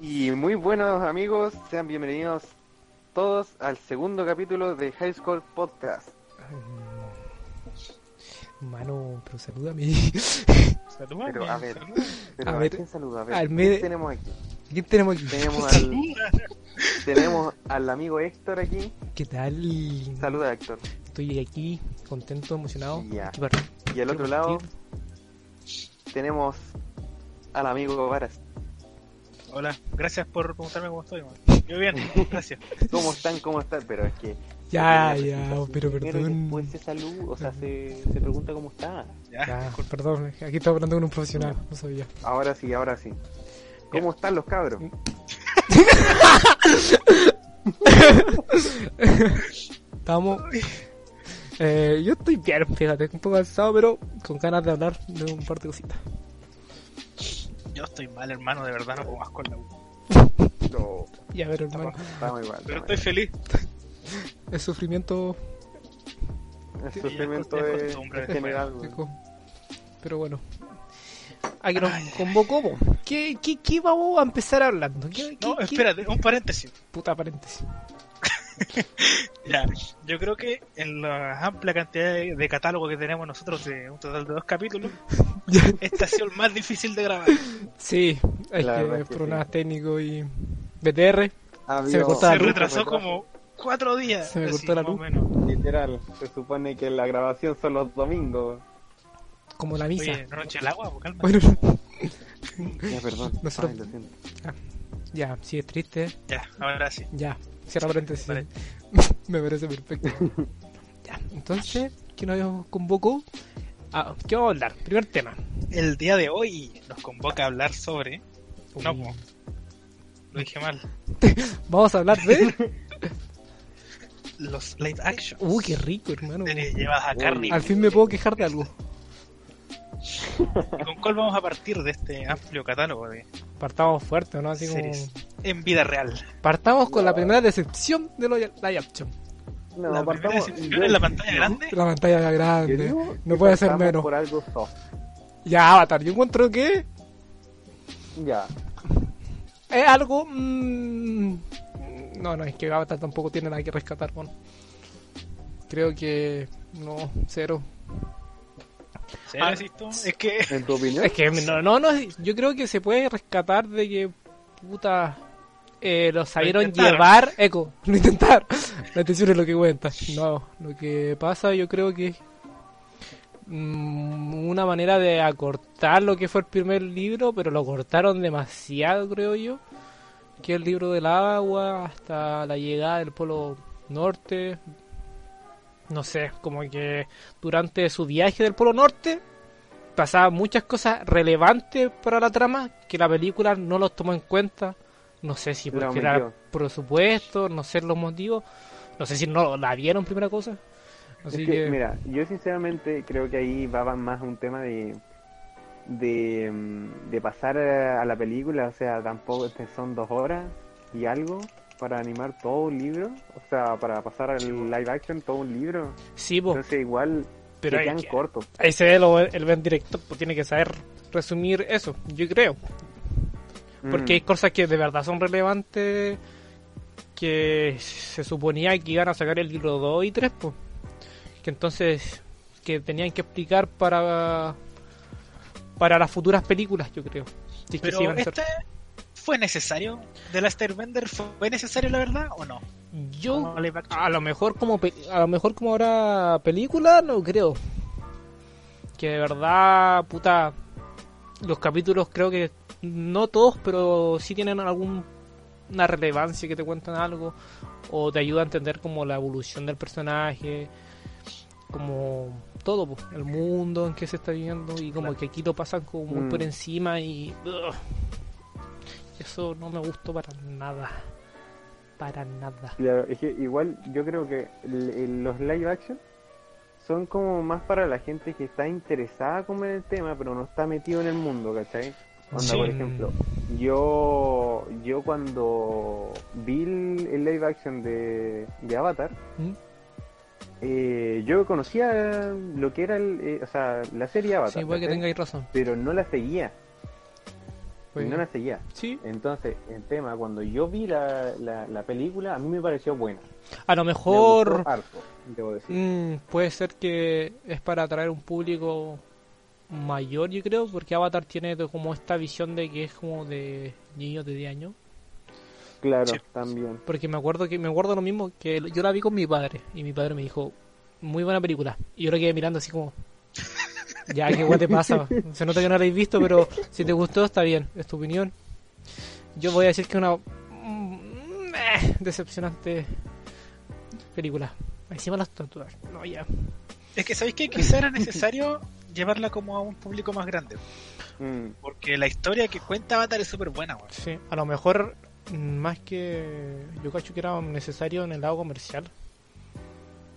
Y muy buenos amigos, sean bienvenidos todos al segundo capítulo de High School Podcast. Mano, pero salúdame. Salúdame, Pero a ver, salúdame. pero A ¿a, ver, quién saluda? A ver, al ¿quién tenemos aquí? ¿Quién tenemos aquí? Tenemos al, tenemos al amigo Héctor aquí. ¿Qué tal? Saluda Héctor. Estoy aquí, contento, emocionado. Aquí para- Y al otro lado tenemos al amigo Varas. Hola, gracias por preguntarme cómo estoy. man. Yo bien, gracias. ¿Cómo están? ¿Cómo están? Pero es que... Ya, ya, pero perdón. Después se saluda, o sea, se, se pregunta cómo está. Ya, Ya, perdón, aquí estaba hablando con un profesional, no sabía. Ahora sí, ahora sí. ¿Cómo están los cabros? Estamos. Eh, yo estoy bien, fíjate, un poco cansado, pero con ganas de hablar de un par de cositas. Yo estoy mal, hermano, de verdad no puedo más con la U. No, Y a ver, hermano, estamos igual. Pero estoy feliz. el sufrimiento. El sufrimiento ya es es, costumbre, es general. güey. Fijo. Pero bueno. Aquí nos convocó. ¿Qué, qué, ¿Qué vamos a empezar hablando? ¿Qué, qué- No, qué- espérate, un paréntesis. Puta paréntesis. Ya, yo creo que en la amplia cantidad de, de catálogo que tenemos nosotros de un total de dos capítulos, este ha sido el más difícil de grabar. sí, La verdad que es que problemas sí. técnicos y BTR. Se me luz, retrasó como cuatro días. Se me así, cortó la luz. menos. Literal, se supone que la grabación son los domingos. Como la misa. Oye, no el agua, pues, calma. Bueno, Ya, perdón. Nosotros- Ay, lo siento. Ya, si es triste, Ya, ahora sí. ya. Cierra paréntesis. Vale. Me parece perfecto. ya, entonces, ¿qué nos convocó? Ah, ¿Qué vamos a hablar? Primer tema. El día de hoy nos convoca a hablar sobre. No, Uy. po. lo dije mal. Vamos a hablar de. Los live action. Uy, qué rico, hermano. Llevadas a carne. Al fin me puedo quejar de algo. ¿Y con cuál vamos a partir de este amplio catálogo de Partamos fuerte, ¿no? Así como. en vida real? Partamos con la primera decepción de los live action. No, la partamos- decepción en la pantalla grande. La pantalla grande. No puede ser menos. por algo soft. Ya, Avatar, yo encuentro que Ya. es algo. mm, no, no, es que Avatar tampoco tiene nada que rescatar, bueno. Creo que. No, cero. ¿Sí, Ah? Es que ¿En tu opinión? Es que no, no, no, yo creo que se puede rescatar de que. Puta. Eh, lo sabieron intentaron. llevar. Eco, lo intentar. La atención es lo que cuenta. No, lo que pasa yo creo que es mm, una manera de acortar lo que fue el primer libro, pero lo cortaron demasiado, creo yo. Que el libro del agua hasta la llegada del polo norte. No sé, como que durante su viaje del polo norte pasaban muchas cosas relevantes para la trama que la película no los tomó en cuenta. No sé si porque era presupuesto, no sé los motivos. No sé si no la vieron primera cosa. Así es que, que, mira, yo sinceramente creo que ahí va más un tema de de, mm, de pasar a la película, o sea, tampoco este, son dos horas y algo para animar todo un libro, o sea, para pasar al live action todo un libro. sí, po, Entonces igual pero se hay quedan que- cortos. ahí se ve lo- el buen director, pues tiene que saber resumir eso, yo creo. Porque hay Mm. cosas que de verdad son relevantes que se suponía que iban a sacar el libro 2 y 3, pues. Que entonces que tenían que explicar para para las futuras películas, yo creo. Si es que Pero sí iban a ser. este fue necesario. ¿De la Bender fue necesario la verdad o no? Yo a lo mejor como a lo mejor como ahora película no creo. Que de verdad, puta los capítulos creo que no todos, pero sí tienen algún una relevancia que te cuentan algo o te ayuda a entender como la evolución del personaje, como todo, pues, el mundo en que se está viviendo y como que aquí lo pasan como muy Mm. por encima y ugh, eso no me gustó para nada. Para nada. Claro, es que igual yo creo que los live action son como más para la gente que está interesada como en el tema, pero no está metido en el mundo, ¿cachai? Onda, Sí. por ejemplo, yo yo cuando vi el, live action de, de Avatar, ¿Mm? eh, yo conocía lo que era el, eh, o sea, la serie Avatar, Sí, puede que tengáis razón. pero no la seguía. Pues, y no la seguía. sí, Entonces, el tema, cuando yo vi la, la, la película, a mí me pareció buena. a lo Me mejor harto, debo decir. mm, puede ser que es para atraer un público mayor, yo creo, porque Avatar tiene como esta visión de que es como de niños de 10 años. Claro, Sí. también. Porque me acuerdo que me acuerdo lo mismo que yo la vi con mi padre y mi padre me dijo, "Muy buena película." Y yo lo quedé mirando así como Ya, qué guay te pasa. Se nota que no la habéis visto, pero si te gustó está bien, es tu opinión. Yo voy a decir que una mm, eh, decepcionante película. Encima las tortugas. No, ya. Es que sabéis que quizá era necesario llevarla como a un público más grande. Mm, Porque la historia que cuenta Avatar es súper buena, weón. Sí, a lo mejor mm, más que yo cacho que era necesario en el lado comercial,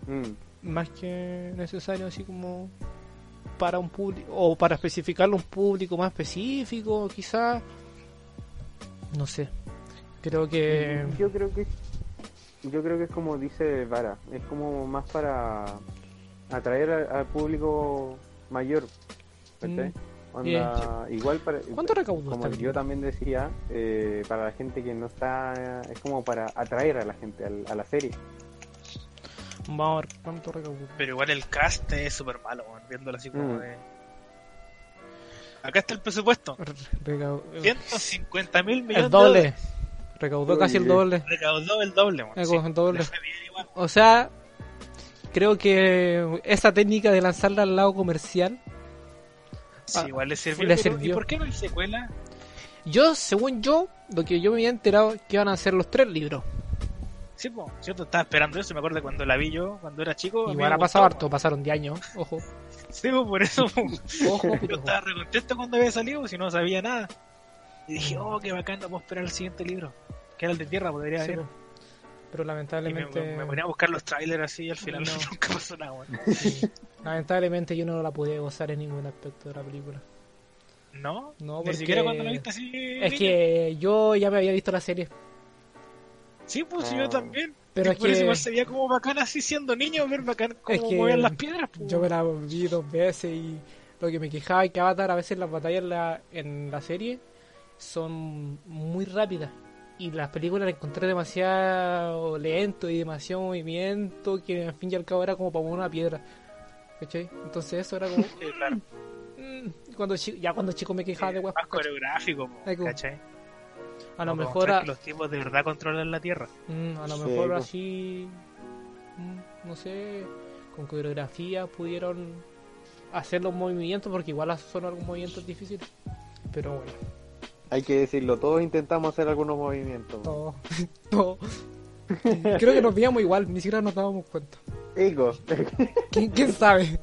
mm. más que necesario así como para un público o para especificarlo a un público más específico, quizás no sé. Creo que Yo creo que yo creo que es como dice Vara, es como más para atraer al, al público mayor. Mm, Onda, igual para ¿Cuánto recaudó como yo también decía, eh, para la gente que no está, es como para atraer a la gente al- a, la serie. Vamos a ver cuánto recaudó. Pero igual el cast es súper malo, weón, viéndolo así como Mm. de... Acá está el presupuesto. Re- recau- 150 mil millones el de doble. dólares. Recaudó Uy, casi el doble. Recaudó el doble, Sí, el igual. O sea, creo que esa técnica de lanzarla al lado comercial Sí, Ah, igual le sirvió. le pero- sirvió. ¿Y por qué no hay secuela? Yo, según yo, lo que yo me había enterado que iban a hacer los tres libros. Sí, pues, cierto, estaba esperando eso. Me acuerdo cuando la vi yo, cuando era chico. a Igual me ha pasado harto, pasaron 10 años. Ojo. Sí, pues, por eso. ojo, Yo estaba re contento cuando había salido, si no sabía nada. Y dije, oh, qué bacán, no puedo esperar el siguiente libro. Que era el de tierra, podría Sí, po. Pero lamentablemente, me- me ponía a buscar los trailers así y al final No. nunca pasó nada, sí. lamentablemente yo no la pude gozar en ningún aspecto de la película. ¿No? No, Ni porque- siquiera cuando la viste así. Es niño. que yo ya me había visto la serie, Sí, pues sí, yo también. pero es por eso que igual se veía como bacán así siendo niño, ver bacán cómo Es que movían las piedras. pues. yo me la vi dos veces y lo que me quejaba es que Avatar a veces las batallas en la, en la serie son muy rápidas y las películas las encontré demasiado lento y demasiado movimiento que al fin y al cabo era como para mover una piedra. ¿Cachai? Entonces eso era como... Sí, claro. mm, cuando chi- ya cuando chico me quejaba de Eh, weas, más coreográfico, ¿cachai? A lo mejor a, que los tipos de verdad controlan la tierra. mm, a lo Sí, mejor pues. así mm, no sé, con coreografía pudieron hacer los movimientos porque igual son algunos movimientos difíciles. Pero bueno, Hay que decirlo, todos intentamos hacer algunos movimientos. todo, todo. Creo que nos veíamos igual, ni siquiera nos dábamos cuenta. Ego. ¿Quién, quién sabe?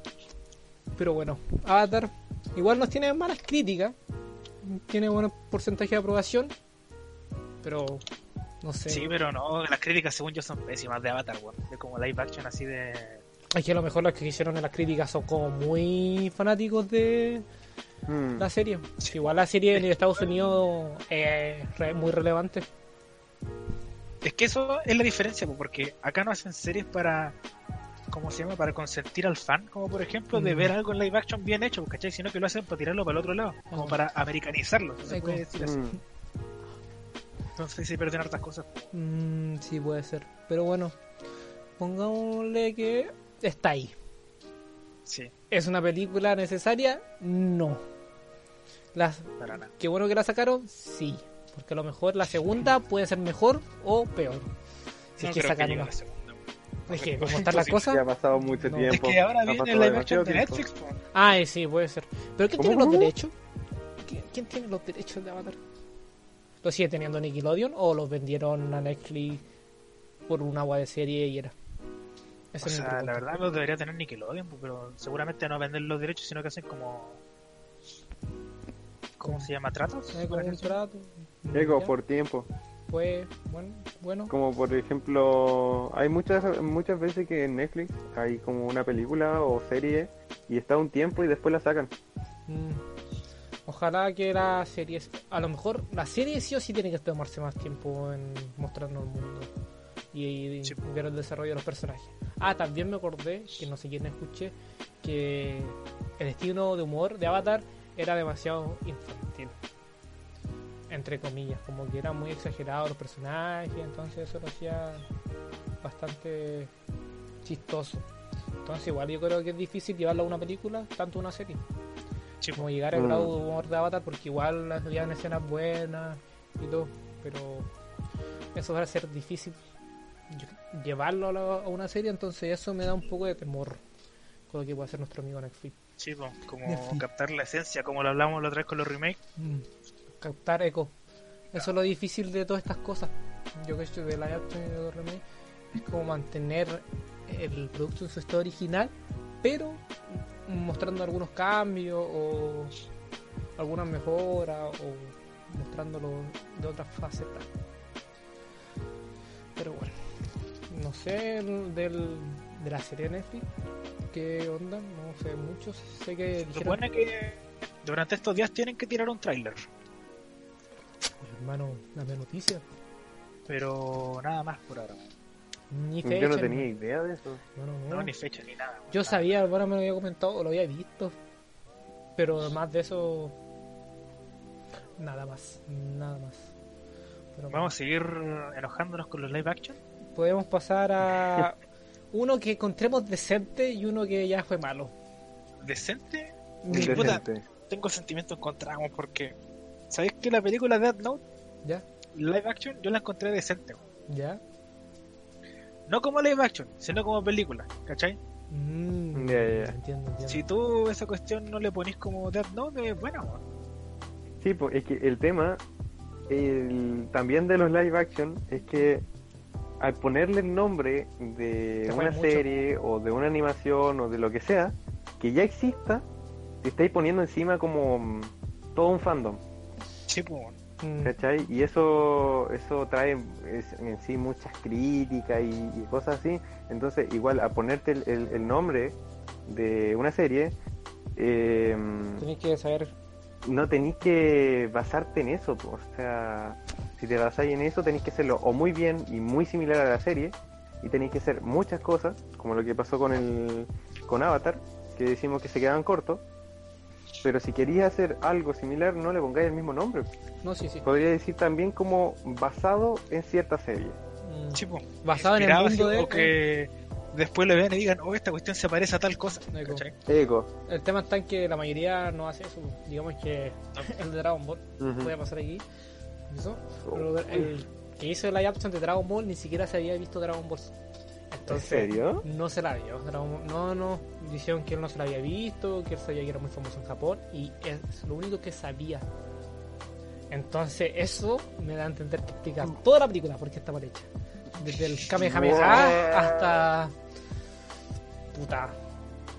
Pero bueno, Avatar igual nos tiene malas críticas, tiene buen porcentaje de aprobación, pero no sé. Sí, pero no, las críticas según yo son pésimas de Avatar, weón. De como live action así de... Es que a lo mejor los que hicieron en las críticas son como muy fanáticos de Mm. la serie. Igual la serie en Estados Unidos es muy relevante. Es que eso es la diferencia, po, porque acá no hacen series para... ¿Cómo se llama? Para consentir al fan, como por ejemplo de Mm. ver algo en live action bien hecho, ¿cachai? Sino que lo hacen para tirarlo para el otro lado, como Mm. para americanizarlo, se puede decir así. Mm. Entonces se pierden hartas cosas. Mm, sí, puede ser. Pero bueno, pongámosle que está ahí. Sí, ¿Es una película necesaria? No. Las, para nada. qué bueno que la sacaron, sí. Porque a lo mejor la segunda puede ser mejor o peor. Si No es que sacan una. la segunda. Es que como están las Ya ha cosas. pasado mucho No. tiempo. Es que ahora viene live action de Netflix, po. Ah, sí, puede ser. ¿Pero quién ¿Cómo, tiene los derechos? ¿Quién, quién tiene los derechos de Avatar? ¿Los sigue teniendo Nickelodeon o los vendieron a Netflix por un agua de serie y era? O sea, la verdad los debería tener Nickelodeon, po, pero seguramente no venden los derechos, sino que hacen como... ¿Cómo se llama? ¿Tratos? Eh, un trato. Ego, Ya, por tiempo. Pues, bueno, bueno. Como por ejemplo, hay muchas muchas veces que en Netflix hay como una película o serie y está un tiempo y después la sacan. Mm. Ojalá que la serie, a lo mejor la serie sí o sí tiene que tomarse más tiempo en mostrarnos el mundo y, y Sí. ver el desarrollo de los personajes. Ah, también me acordé, que no sé quién escuché, que el estilo de humor de Avatar era demasiado infantil. entre comillas, como que eran muy exagerados los personajes, entonces eso lo hacía bastante chistoso. Entonces igual yo creo que es difícil llevarlo a una película, tanto a una serie. Sí, Como llegar al Mm. grado de humor de Avatar, porque igual habían escenas buenas y todo, pero eso va a ser difícil lle- llevarlo a, la- a una serie, entonces eso me da un poco de temor con lo que puede hacer nuestro amigo Netflix. sí, po, como Netflix. captar la esencia, como lo hablamos la otra vez con los remakes. Mm, captar eco. Eso es lo difícil de todas estas cosas. Yo que estoy de la action y de remake es como mantener el producto en su estado original, pero mostrando algunos cambios o algunas mejoras o mostrándolo de otras facetas. Pero bueno, no sé el del, de la serie de Netflix, qué onda, no sé mucho. Sé que Se supone que durante estos días tienen que tirar un tráiler, hermano, dame noticias. pero nada más por ahora. Ni fecha. Yo no ni- tenía idea de eso. no, no, no. No, ni fecha ni nada. Yo sabía, bueno, me lo había comentado, lo había visto. Pero además de eso. Nada más. Nada más. Pero Vamos a seguir enojándonos con los live action. Podemos pasar a uno que encontremos decente y uno que ya fue malo. Decente, Ni- puta. Indecente. tengo sentimientos encontrados porque. ¿Sabéis que la película Death Note, ¿Ya? live action, yo la encontré decente? ¿Ya? No como live action, sino como película, ¿cachai? Mm, Ya, ya, ya. Entiendo, entiendo. Si tú esa cuestión no le ponís como Death Note, es buena, weón. Sí, pues es que el tema el- también de los live action es que al ponerle el nombre de Se una mucho. serie o de una animación o de lo que sea, que ya exista, te estáis poniendo encima como mm, todo un fandom, Sí, pues. Mm, ¿cachai? Y eso eso trae es- en sí muchas críticas y, y cosas así. Entonces, igual, a ponerte el, el- el nombre de una serie, eh, Tenéis que saber. no tenéis que basarte en eso, po. o sea, si te basáis en eso tenéis que hacerlo o muy bien y muy similar a la serie y tenéis que hacer muchas cosas, como lo que pasó con el con Avatar, que decimos que se quedaban cortos, pero si querías hacer algo similar no le pongáis el mismo nombre. No, sí, sí. Podría decir también como basado en cierta serie. Mm, Sí, po. Basado en el mundo de. O que después lo vean y digan, oh, esta cuestión se parece a tal cosa, Eco. ¿cachai? Eco. El tema está en que la mayoría no hace eso. Digamos que el de Dragon Ball Ujú. puede pasar aquí. Eso. Pero el que hizo la action de Dragon Ball ni siquiera se había visto Dragon Ball. ¿En Entonces, serio? No se la vio. No, no. Dijeron que él no se la había visto, que él sabía que era muy famoso en Japón y es lo único que sabía. Entonces, eso me da a entender que explica toda la película porque está mal hecha. Desde el Kamehameha hasta. Puta.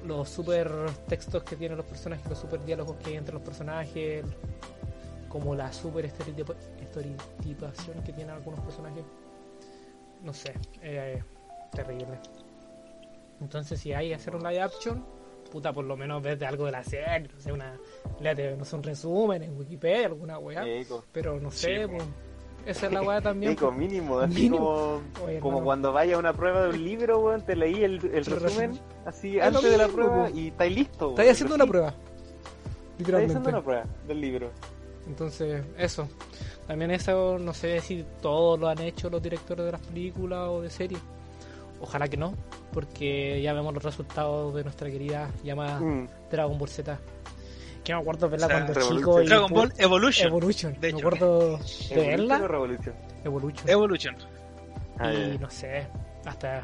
Los super textos que tienen los personajes, los super diálogos que hay entre los personajes, como la super estereotipación que tienen algunos personajes. No sé, eh, terrible. Entonces, si hay que hacer un live action, puta, por lo menos ves de algo de la serie, no sé, una, léate, no sé, un resumen en Wikipedia, alguna weá, Eco. pero no sé, Sí, pues, esa es la weá también. Eco, pues. mínimo, así Mínimo. como, Oye, como cuando vaya a una prueba de un libro, weón, te leí el, el resumen así Es antes de la prueba y estáis listo. Estáis haciendo una prueba, Estáis literalmente. haciendo una prueba del libro. Entonces, eso. También eso, no sé si todos lo han hecho los directores de las películas o de series. Ojalá que no, porque ya vemos los resultados de nuestra querida llamada Mm. Dragon Ball Z. Que me acuerdo de verla O sea, cuando Revolution. chico y Dragon Ball Evolution. Evolution. de me hecho. acuerdo de ¿Evolution o verla. Revolution? Evolution. Evolution. Ah, y ya. no sé, hasta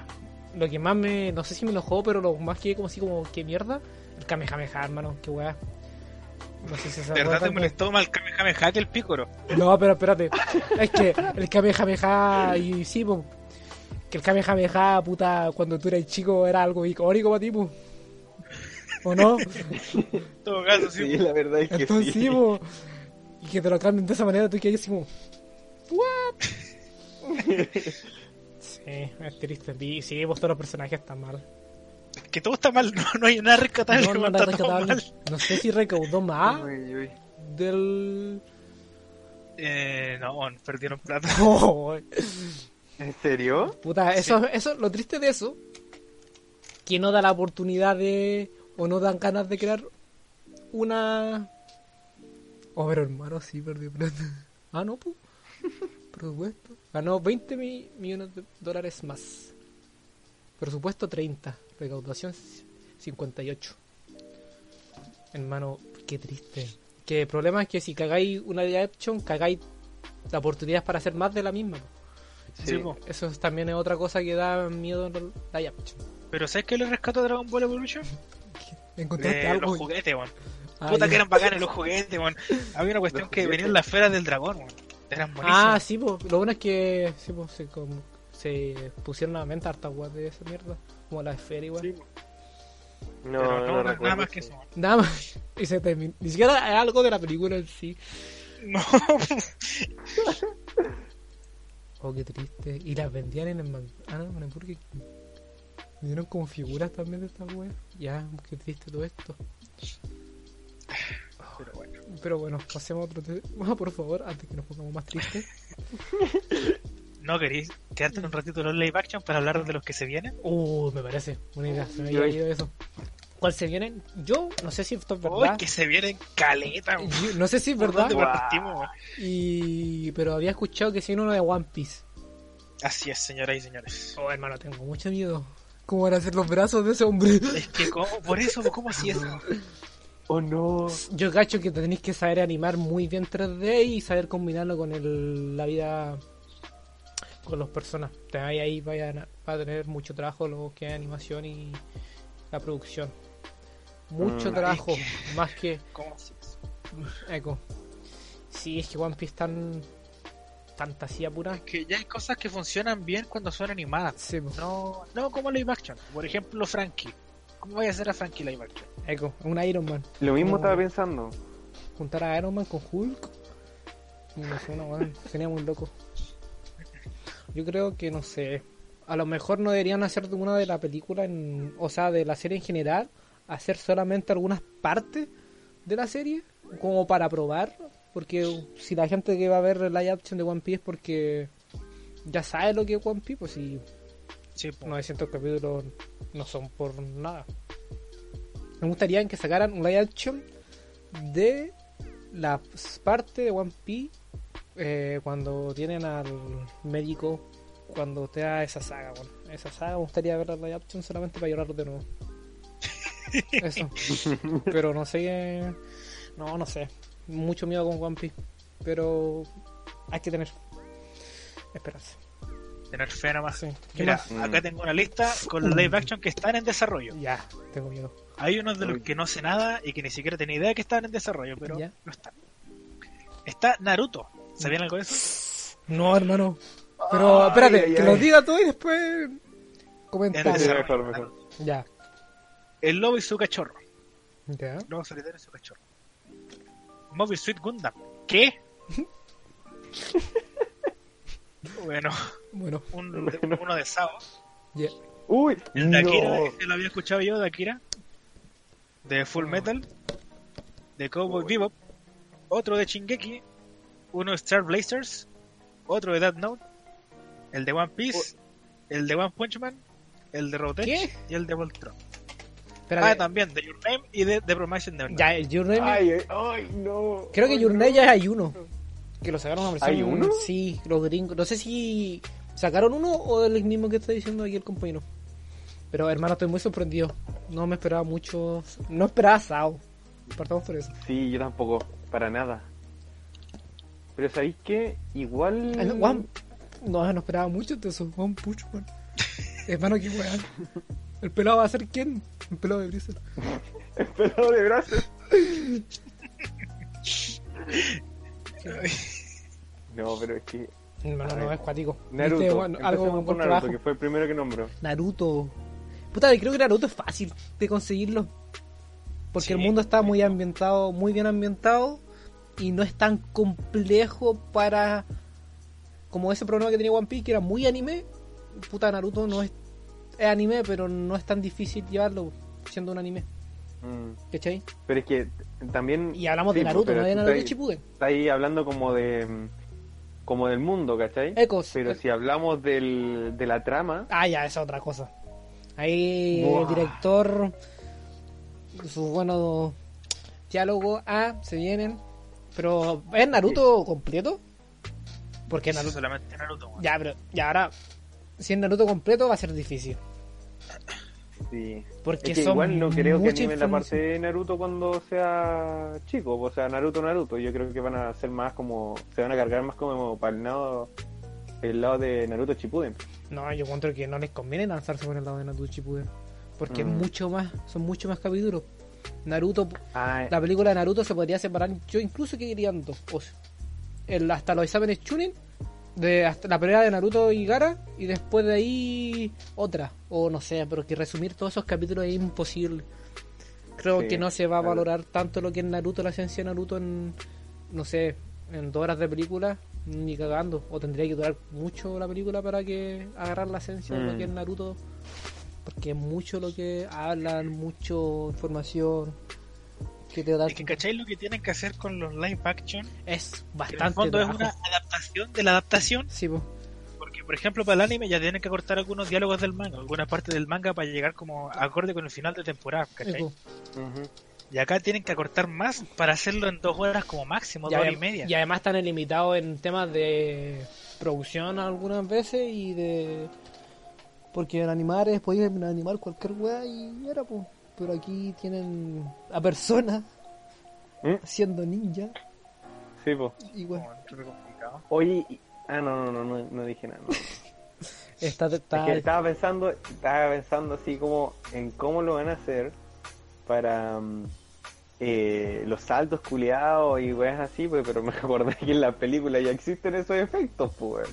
lo que más me, no sé si me enojó, pero lo más que como así como que mierda, el Kamehameha, hermano, qué weá. No sé si se De verdad te molestó más el Kamehameha que el Pícoro. No, pero espérate. Es que el Kamehameha y sí, po, que el Kamehameha, puta, cuando tú eras chico era algo icónico para ti. ¿O no? En todo caso, sí. Sí, la verdad es que Entonces, sí. po. Y que te lo cambien de esa manera, tú quedas así como... ¿What? Sí, es triste. Y sí, vos todos los personajes están mal. Que todo está mal, no, no hay nada rescatable. No, no, nada rescatable. mal. No sé si recaudó más Uy, uy. del... Eh, no, perdieron plata. Oh, ¿En serio? puta, eso, eso, lo triste de eso, que no da la oportunidad de, o no dan ganas de crear una... Oh, pero hermano, sí, perdió plata. Ah, no, pues. Presupuesto. Ganó 20 mi- millones de dólares más. Presupuesto 30. Recaudación 58. Hermano, qué triste. Que el problema es que si cagáis una live action, cagáis la oportunidad para hacer más de la misma. po. Sí, po. Eso es- también es otra cosa que da miedo en la. Pero ¿sabes qué le rescató a Dragon Ball Evolution? ¿Encontraste De algo? los juguetes, weón. Ah, Puta ya. que eran bacanes los juguetes, weón. Había una cuestión que venían las esferas del dragón, weón. Eran buenísimos. Ah, sí, pues. Lo bueno es que sí, pues, se, como- se pusieron a la venta hartas guas de esa mierda. Como la esfera igual. Sí, No, pero no, nada más que eso. weón. Nada más. Y se terminó. Ni siquiera es algo de la película en sí. No. Oh, qué triste. Y las vendían en el man... Ah, no, en el Burger King. Vendieron como figuras también de estas weas. Ya, qué triste todo esto. Pero bueno. Pero bueno, pasemos a otro tema, por favor, antes que nos pongamos más tristes. ¿No queréis quedarte un ratito en los live action para hablar de los que se vienen? Uh, me parece. Buena idea. Se me había ido eso. ¿Cuál se vienen? Yo no sé si esto es Uy, verdad. que se vienen caleta. Yo- no sé si es ¿Por verdad. Y... Pero había escuchado que se viene uno de One Piece. Así es, señoras y señores. Oh, hermano, tengo mucho miedo. ¿Cómo van a ser los brazos de ese hombre? Es que, ¿cómo? por eso, ¿cómo así es? Oh no. Yo cacho que tenéis que saber animar muy bien 3D y saber combinarlo con el, la vida con las personas. Ahí, ahí vayan a, va a tener mucho trabajo lo que es animación y la producción. Mucho Mm, trabajo, es más que ¿Cómo así es? eco. Sí, es que One Piece es tan fantasía pura. Que ya hay cosas que funcionan bien cuando son animadas. Sí. No, no como live action. Por ejemplo, Frankie. ¿Cómo voy a hacer a Frankie live action? eco, un Iron Man. Lo mismo No. estaba pensando. juntar a Iron Man con Hulk. No sé, no, weón, sería muy loco. Yo creo que no sé. A lo mejor no deberían hacer de una de la película, en, o sea, de la serie en general, hacer solamente algunas partes de la serie, como para probar. Porque si la gente que va a ver la live action de One Piece es porque ya sabe lo que es One Piece, pues si Sí, po. 900 capítulos no son por nada. Me gustaría que sacaran un live action de la parte de One Piece eh, cuando tienen al médico cuando te da esa saga. Bueno, esa saga me gustaría ver la live action solamente para llorar de nuevo. Eso. Pero no sé. No, no sé. Mucho miedo con One Piece. Pero hay que tener esperanza. Tener fe nomás. Sí. ¿Qué Mira, más? acá tengo una lista con los live action que están en desarrollo. Ya, tengo miedo. Hay unos de los que no sé nada y que ni siquiera tenía idea que estaban en desarrollo, pero Ya. no están. Está Naruto. ¿Sabían algo de eso? No, hermano. Pero Ay, espérate, ay, que ay. lo diga tú y después En comentamos. Ya. El lobo y su cachorro. Ya. Lobo solitario y su cachorro. Mobile Suit Gundam. ¿Qué? bueno, Bueno, un- uno de Sao. ya. Uy, El de Akira, no. ese lo había escuchado yo de Akira. De Full Metal. De Cowboy Bebop. Otro de Shingeki. Uno de Star Blazers. Otro de Death Note. El de One Piece. El de One Punch Man. El de Robotech. ¿Qué? Y el de Voltron. Espérate. Ah, también de Your Name y de The Promising Neverland. Ya, Your Name. Ay, ay, ay, no. creo que Your no. Name ya hay uno. Que lo sacaron a versión. ¿Hay uno? Sí, los gringos. No sé si sacaron uno o el mismo que está diciendo aquí el compañero. Pero hermano, estoy muy sorprendido. No me esperaba mucho. No esperaba Sao. Partamos por eso. Sí, yo tampoco, para nada. Pero ¿sabéis qué? Igual... Ah, no, One- No, no esperaba mucho de eso. One Punch Man. hermano, qué weón. ¿El pelado va a ser quién? El pelado de Blizzard. El pelado de brazos. No, pero es que... Hermano, no es cuático. Naruto. Viste, bueno, algo por Naruto, trabajo. que fue el primero que nombró. Naruto. Puta, creo que Naruto es fácil de conseguirlo. Porque Sí. el mundo está muy ambientado, muy bien ambientado. Y no es tan complejo para. Como ese problema que tenía One Piece, que era muy anime. Puta, Naruto no es. Es anime, pero no es tan difícil llevarlo siendo un anime. Mm, ¿Cachai? Pero es que también... Y hablamos Sí, de Naruto, no de Naruto Shippuden. Está ahí hablando como de... mm, Como del mundo, ¿cachai? Ecos. Pero eh, si hablamos del, de la trama... Ah, ya, esa es otra cosa. Ahí Buah. el director, sus buenos diálogos, ah, se vienen. Pero, ¿es Naruto completo? Porque Naruto... solamente Naruto, weón. Ya, pero... Ya, ahora... Si es Naruto completo va a ser difícil. Sí. Porque es que son igual no creo que animen la parte de Naruto cuando sea chico, o sea, Naruto Naruto. Yo creo que van a ser más como, se van a cargar más como para el lado, el lado de Naruto Shippuden. No, yo encuentro que no les conviene lanzarse por el lado de Naruto Shippuden. Porque es Mm. mucho más... Son mucho más capítulos. Naruto... Ah, La película de Naruto se podría separar... Yo incluso que querían dos. O sea, el, hasta los exámenes Chunin... De hasta la pelea de Naruto y Gara y después de ahí otra. O no sé pero que resumir todos esos capítulos es imposible. Creo Sí, que no se va a claro. valorar tanto lo que es Naruto la esencia de Naruto en no sé en dos horas de película ni cagando. O tendría que durar mucho la película para que agarrar la esencia de lo Mm. que es Naruto. Porque es mucho lo que hablan mucho información que te da Es que, ¿cacháis lo que tienen que hacer con los live action? es en el bastante fondo es una adaptación de la adaptación. sí po. Porque, por ejemplo, para el anime ya tienen que cortar algunos diálogos del manga, algunas partes del manga para llegar como acorde con el final de temporada, ¿cachai? Y acá tienen que acortar más para hacerlo en dos horas como máximo, Y dos horas y media. y además están limitados en temas de producción algunas veces y de. Porque en animar es podían animar cualquier weá y era, pues. Pero aquí tienen a personas ¿Mm? siendo ninja. Sí, pues. Igual. Súper complicado. Oye, ah, no, no, no, no, no dije nada. no. Está, Es está- que estaba pensando, estaba pensando así como en cómo lo van a hacer para mm, eh, los saltos culiados y weas así, pues, pero me acordé que en la película ya existen esos efectos, pues.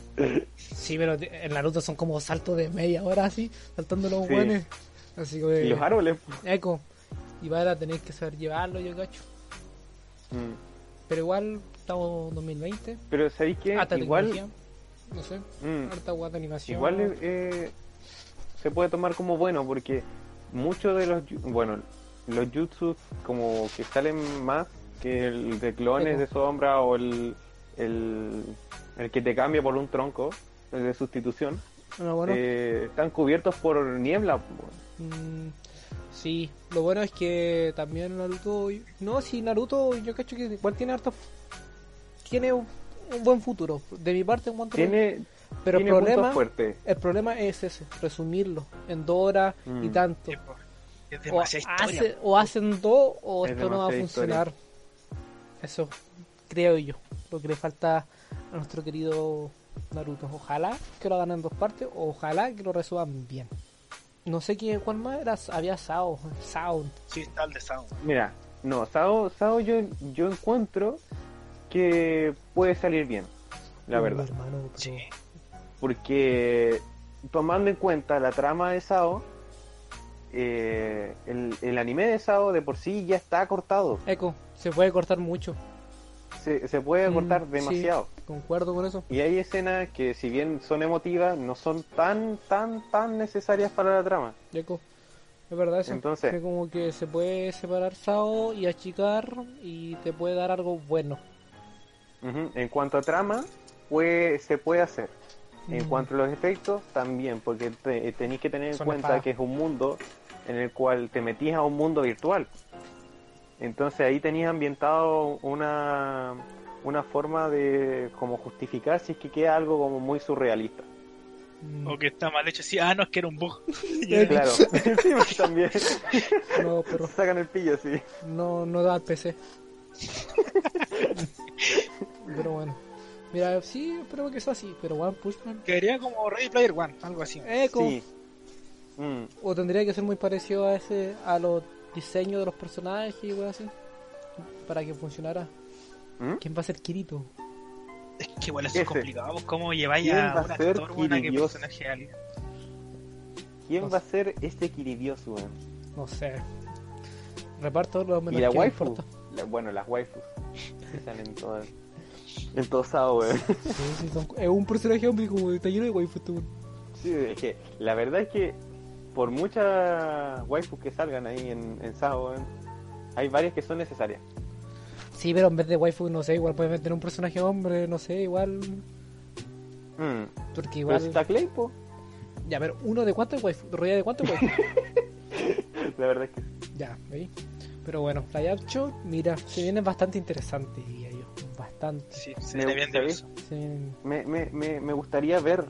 Sí, pero en Naruto son como saltos de media hora así, saltando los Sí. weones. Así que. Y los árboles. Eco. Y a tener que saber llevarlo, yo cacho. Mm. Pero igual, estamos en 2020. Pero ¿sabéis? Hasta Igual. No sé, mm, harta guata animación. igual eh, se puede tomar como bueno porque muchos de los, bueno, los jutsus como que salen más que el de clones Eco. de sombra o el, el, el que te cambia por un tronco, el de sustitución. Bueno, bueno. eh, están cubiertos por niebla. Mm, sí, lo bueno es que también Naruto. No, sí, Naruto, yo cacho que igual tiene harto. Tiene un, un buen futuro. De mi parte, encuentro. Tiene, pero el problema, el problema es ese: resumirlo en dos horas y Mm. tanto. Es O, demasiada historia. hace- o hacen dos o Es esto no va a funcionar. Eso creo yo. Lo que le falta a nuestro querido Naruto. Ojalá que lo hagan en dos partes. o Ojalá que lo resuelvan bien. No sé quién, cuál más era. Había Sao. Sao. Sí, está el de Sound. Mira, no, Sao, Sao yo, yo encuentro que puede salir bien, la Uy, verdad. hermano, pero- Sí. Porque tomando en cuenta la trama de Sao, eh, el, el anime de Sao de por sí ya está cortado. Eco, se puede cortar mucho. Se, se puede Mm, cortar sí. demasiado. Concuerdo con eso. Y hay escenas que si bien son emotivas, no son tan, tan, tan necesarias para la trama. Eco. Es verdad eso. Entonces- Que como que se puede separar Sao y achicar y te puede dar algo bueno. Ujú. En cuanto a trama, pues, se puede hacer. En cuanto a los efectos, también, porque te- tenéis que tener en Son cuenta espadas. que es un mundo en el cual te metís a un mundo virtual. Entonces ahí tenías ambientado una, una forma de como justificar si es que queda algo como muy surrealista. Mm. O que está mal hecho así. Ah, no, es que era un bug. Claro, Sí, también No, pero sacan el pillo así. no, no da al PC. pero bueno. Mira, sí, espero que sea así. Pero One Punch Man. Quedaría como Ready Player One, algo así. Eco. Sí. Mm. O tendría que ser muy parecido a ese a los diseños de los personajes y wey así. Para que funcionara. ¿Mm? ¿Quién va a ser Kirito? Es que igual eso es complicado. ¿Cómo lleváis ¿Quién a va a un ser actor buena que personaje alguien? ¿Quién No va a ser este Kiribiosu? weón? No sé. Reparto los Y la que waifu. La- bueno, las waifus. Que salen en todo. En todo Sao, weón. Sí, sí, son- es un personaje hombre como está lleno de waifu weón. Sí, es que la verdad es que por muchas waifus que salgan ahí en, en Sao, hay varias que son necesarias. Sí, pero en vez de waifu, no sé, igual puede meter un personaje hombre, no sé, igual. Mm. Porque Pero igual. si está Clay, po, Ya, pero uno de cuánto es waifu, rodea de cuánto es waifu. la verdad es que ya, ¿veis? Pero bueno, la Yapcho, mira, se viene bastante interesante, diría yo. Bastante. Sí, se Me ve bien diverso. Sí. Me, me, me, me gustaría ver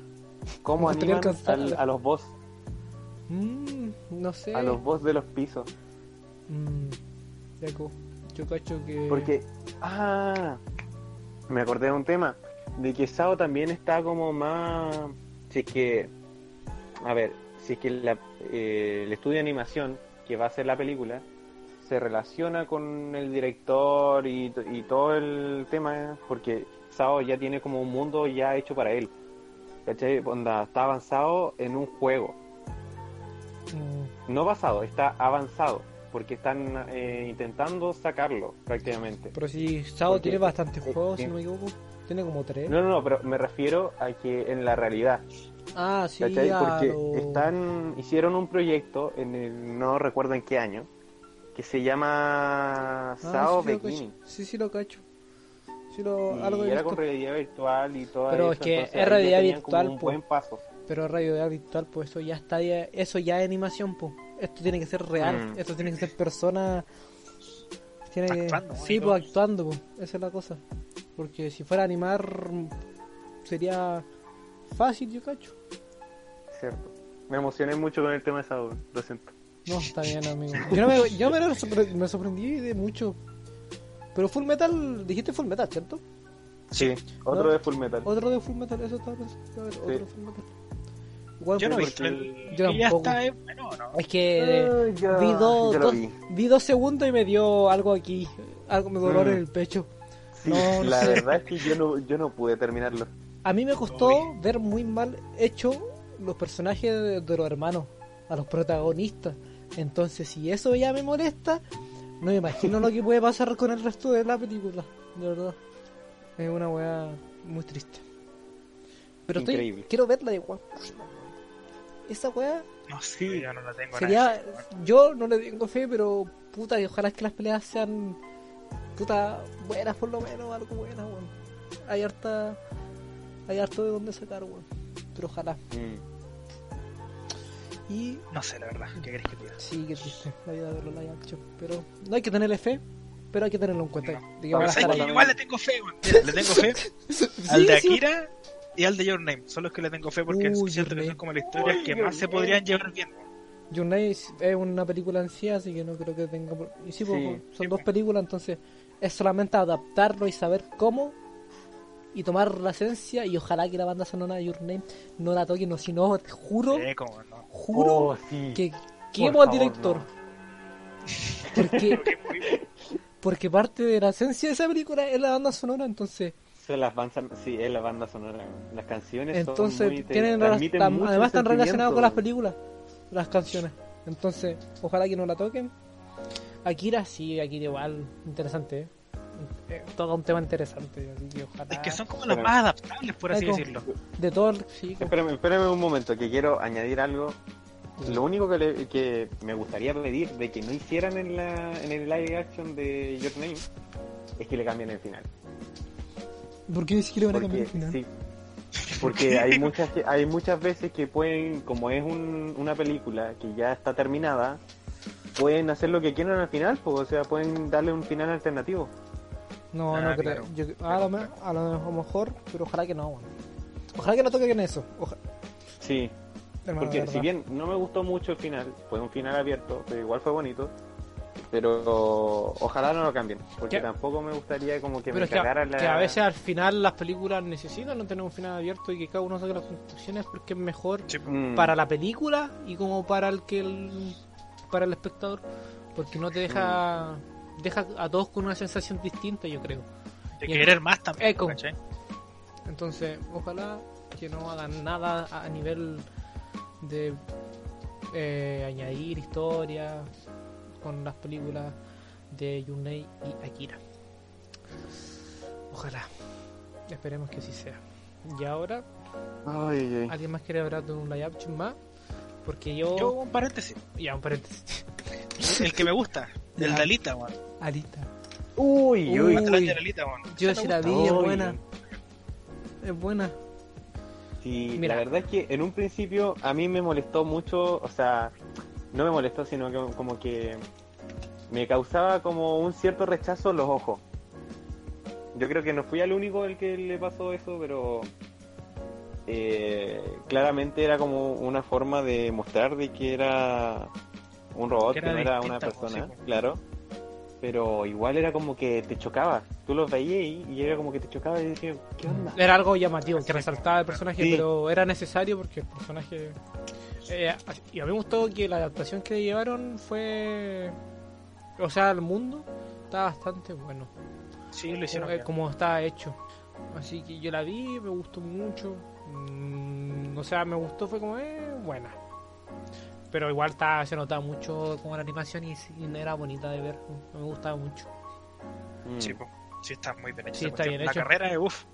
cómo Me gustaría animan al- a los boss, Mm, no sé. a los boss de los pisos. Mm, Yaco, yo cacho que. Porque, ah, me acordé de un tema, de que Sao también está como más, si es que, a ver, si es que la- eh, el estudio de animación que va a hacer la película se relaciona con el director y, y todo el tema, porque Sao ya tiene como un mundo ya hecho para él. ¿Cachai? Onda, está avanzado en un juego. No basado, está avanzado. Porque están eh, intentando sacarlo prácticamente. pero si Sao Porque- tiene bastantes juegos, si no me equivoco. Tiene como tres. No, no, no, pero me refiero a que en la realidad, Ah, sí, ¿cachai? Porque lo- están, hicieron un proyecto, en el, no recuerdo en qué año, que se llama Ah, Sao sí, cacho. Sí, sí, lo cacho. Sí, lo, Y algo he era visto. con realidad virtual y todo Pero eso, es que entonces es realidad virtual, un po. buen paso. Pero realidad virtual, pues eso ya está, eso ya es animación, pues. Esto tiene que ser real, Mm. esto tiene que ser persona. Tiene que- Actuando, sí, pues actuando, pues. Esa es la cosa. Porque si fuera a animar, sería fácil, yo cacho. Cierto. Me emocioné mucho con el tema de Sao, lo siento. No, está bien, amigo. Yo, no me, yo me, sorpre- me sorprendí de mucho. Pero Full Metal, dijiste Full Metal, ¿cierto? Sí, otro ¿No? de Full Metal. Otro de Full Metal, eso estaba pensando. A ver, otro de Full Metal. Igual, Yo no visto el. Yo que ya tampoco. está, eh, bueno, ¿no? Es que ya, vi, dos, vi. vi segundos y me dio algo aquí, algo me dolor Mm. en el pecho. Sí, No, no la sé. verdad es que yo no, yo no pude terminarlo. A mí me costó ver muy mal hecho los personajes de, de los hermanos, a los protagonistas. Entonces, si eso ya me molesta, no me imagino lo que puede pasar con el resto de la película. De verdad. Es una weá muy triste. Pero estoy, quiero verla de Man. Esa weá No sé, ya no la tengo sería. nada. Yo no le tengo fe, pero puta, y ojalá que las peleas sean. Puta, buenas por lo menos, algo buenas, weón. Hay harta. Hay harto de dónde sacar, weón. Pero ojalá. Mm. Y No sé, la verdad. ¿Qué querés que te diga? sí, que triste la vida de los live action. Pero no hay que tenerle fe, pero hay que tenerlo en cuenta. No. De que van a Pero estar ¿sabes ahí. que igual le tengo fe, weón. Le tengo fe al Sí, de sí. Akira y al de Your Name. Son los que le tengo fe porque Uy, siento que son como las historias Uy, que más se podrían llevar bien. Your Name es una película en sí, así que no creo que tenga. por- Y sí, pues, Sí. son Sí, dos pues. películas, entonces es solamente adaptarlo y saber cómo y tomar la esencia. Y ojalá que la banda sonora de Your Name no la toquen, no, si no, te juro, no. juro Oh, sí. que Por quemo al favor, director. no. Porque, porque parte de la esencia de esa película es la banda sonora, entonces. Son las bandas, sí, es la banda sonora. Las canciones son Entonces muy, te tienen además están relacionadas con las películas, las canciones. Entonces, ojalá que no la toquen. Akira sí, Akira igual, interesante, ¿eh? Eh, Toca un tema interesante, así que ojalá. Es que son como los más adaptables, por así Eco. decirlo. De todo, el- sí, como- Espérame, espérame un momento, que quiero añadir algo. Lo único que, le- que me gustaría pedir de que no hicieran en, la, en el live action de Your Name es que le cambien el final. ¿Por qué dices que le van a cambiar Porque, el final? sí, porque hay muchas hay muchas veces que pueden, como es un- una película que ya está terminada, pueden hacer lo que quieran al final, pues, o sea, pueden darle un final alternativo. No, Ah, no creo. claro. Yo- a, lo, a lo mejor, pero ojalá que no, bueno. Ojalá que no toquen eso. Oja- Sí, hermano, porque si bien no me gustó mucho el final, fue un final abierto, pero igual fue bonito. Pero ojalá no lo cambien, porque ¿Qué? tampoco me gustaría como que Pero me es que a, cagara la... que a veces al final las películas necesitan no tener un final abierto y que cada uno saque las conclusiones porque es mejor Sí, Mm, para la película y como para el que el, para el espectador porque no te deja deja a todos con una sensación distinta yo creo de y querer más también. Eco. ¿cachai? entonces ojalá que no hagan nada a nivel de eh, añadir historia con las películas de Yunei y Akira ojalá esperemos que así sea y ahora Ay, ay. ¿Alguien más quiere hablar de un live action más? Porque yo... Yo, un paréntesis. Ya, un paréntesis. El que me gusta, el Ya. de Alita, weón. Alita. Uy, Uy. uy. Atlante de Alita, weón. Yo sí la vi, es buena. Es buena. Sí, Mira. la verdad es que en un principio a mí me molestó mucho, o sea, no me molestó, sino que como que me causaba como un cierto rechazo los ojos. yo creo que no fui el único el que le pasó eso, pero eh, claramente era como una forma de mostrar de que era un robot, Que que, era no era una pues, persona, sí, pues. claro. Pero igual era como que te chocaba. Tú los veías y, y era como que te chocaba y decías, ¿qué onda? Era algo llamativo, que resaltaba el personaje, Sí. pero era necesario porque el personaje... eh, y a mí me gustó que la adaptación que llevaron fue... O sea, el mundo está bastante bueno. Sí, lo hicieron como, eh, como está hecho. Así que yo la vi, me gustó mucho. Mm, o sea, me gustó, fue como, eh, buena. Pero igual está, se notaba mucho como la animación y, sí, era bonita de ver. Me gustaba mucho. Mm, Sí, po. sí, está muy bien hecho. Sí, está bien La hecho. carrera es uff.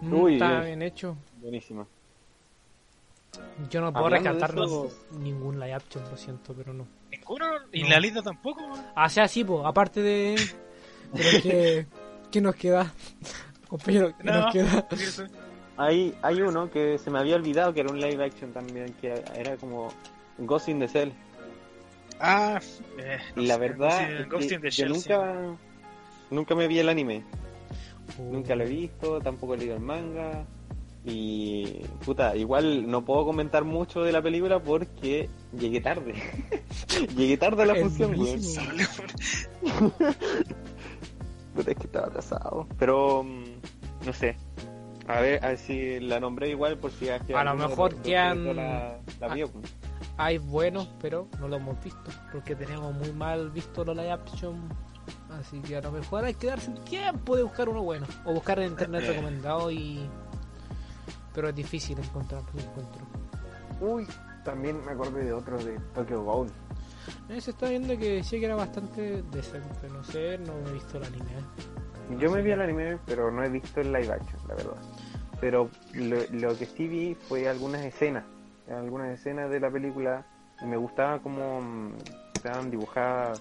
Mm, Uy, está eh. bien hecho. Buenísima. Yo no puedo Hablando de rescatarnos eso- ningún live action, lo siento, pero no. Ninguno, y No. la lista tampoco. Ah, sea así, po, aparte de. Pero que. ¿Qué nos queda? Compañero, ¿qué No. nos queda? Hay, hay uno que se me había olvidado que era un live action también, que era como Ghost in the Shell. Ah, eh, no la sé, verdad sí, es Ghost que in the yo Shell, sí. nunca, nunca me vi el anime. Uh, Nunca lo he visto, tampoco he leído el manga. Y puta, igual no puedo comentar mucho de la película porque llegué tarde. llegué tarde a la Es función. Puta, es que estaba atrasado. Pero mm, no sé. A ver, a ver si la nombré igual por si que A lo mejor quedan- ustedes La, la vio, pues. Hay buenos, pero no lo hemos visto. Porque tenemos muy mal visto los live action. Así que a lo mejor hay que darse el tiempo de buscar uno bueno. O buscar en internet recomendado y. Pero es difícil encontrar, lo encuentro. Uy, también me acordé de otro de Tokyo Ghoul. Eh, se está viendo que decía que era bastante decente. No sé, no he visto el anime. Yo me vi el anime, pero no he visto el live action, la verdad. Pero lo, lo que sí vi fue algunas escenas, algunas escenas de la película y me gustaba como mm, estaban dibujadas,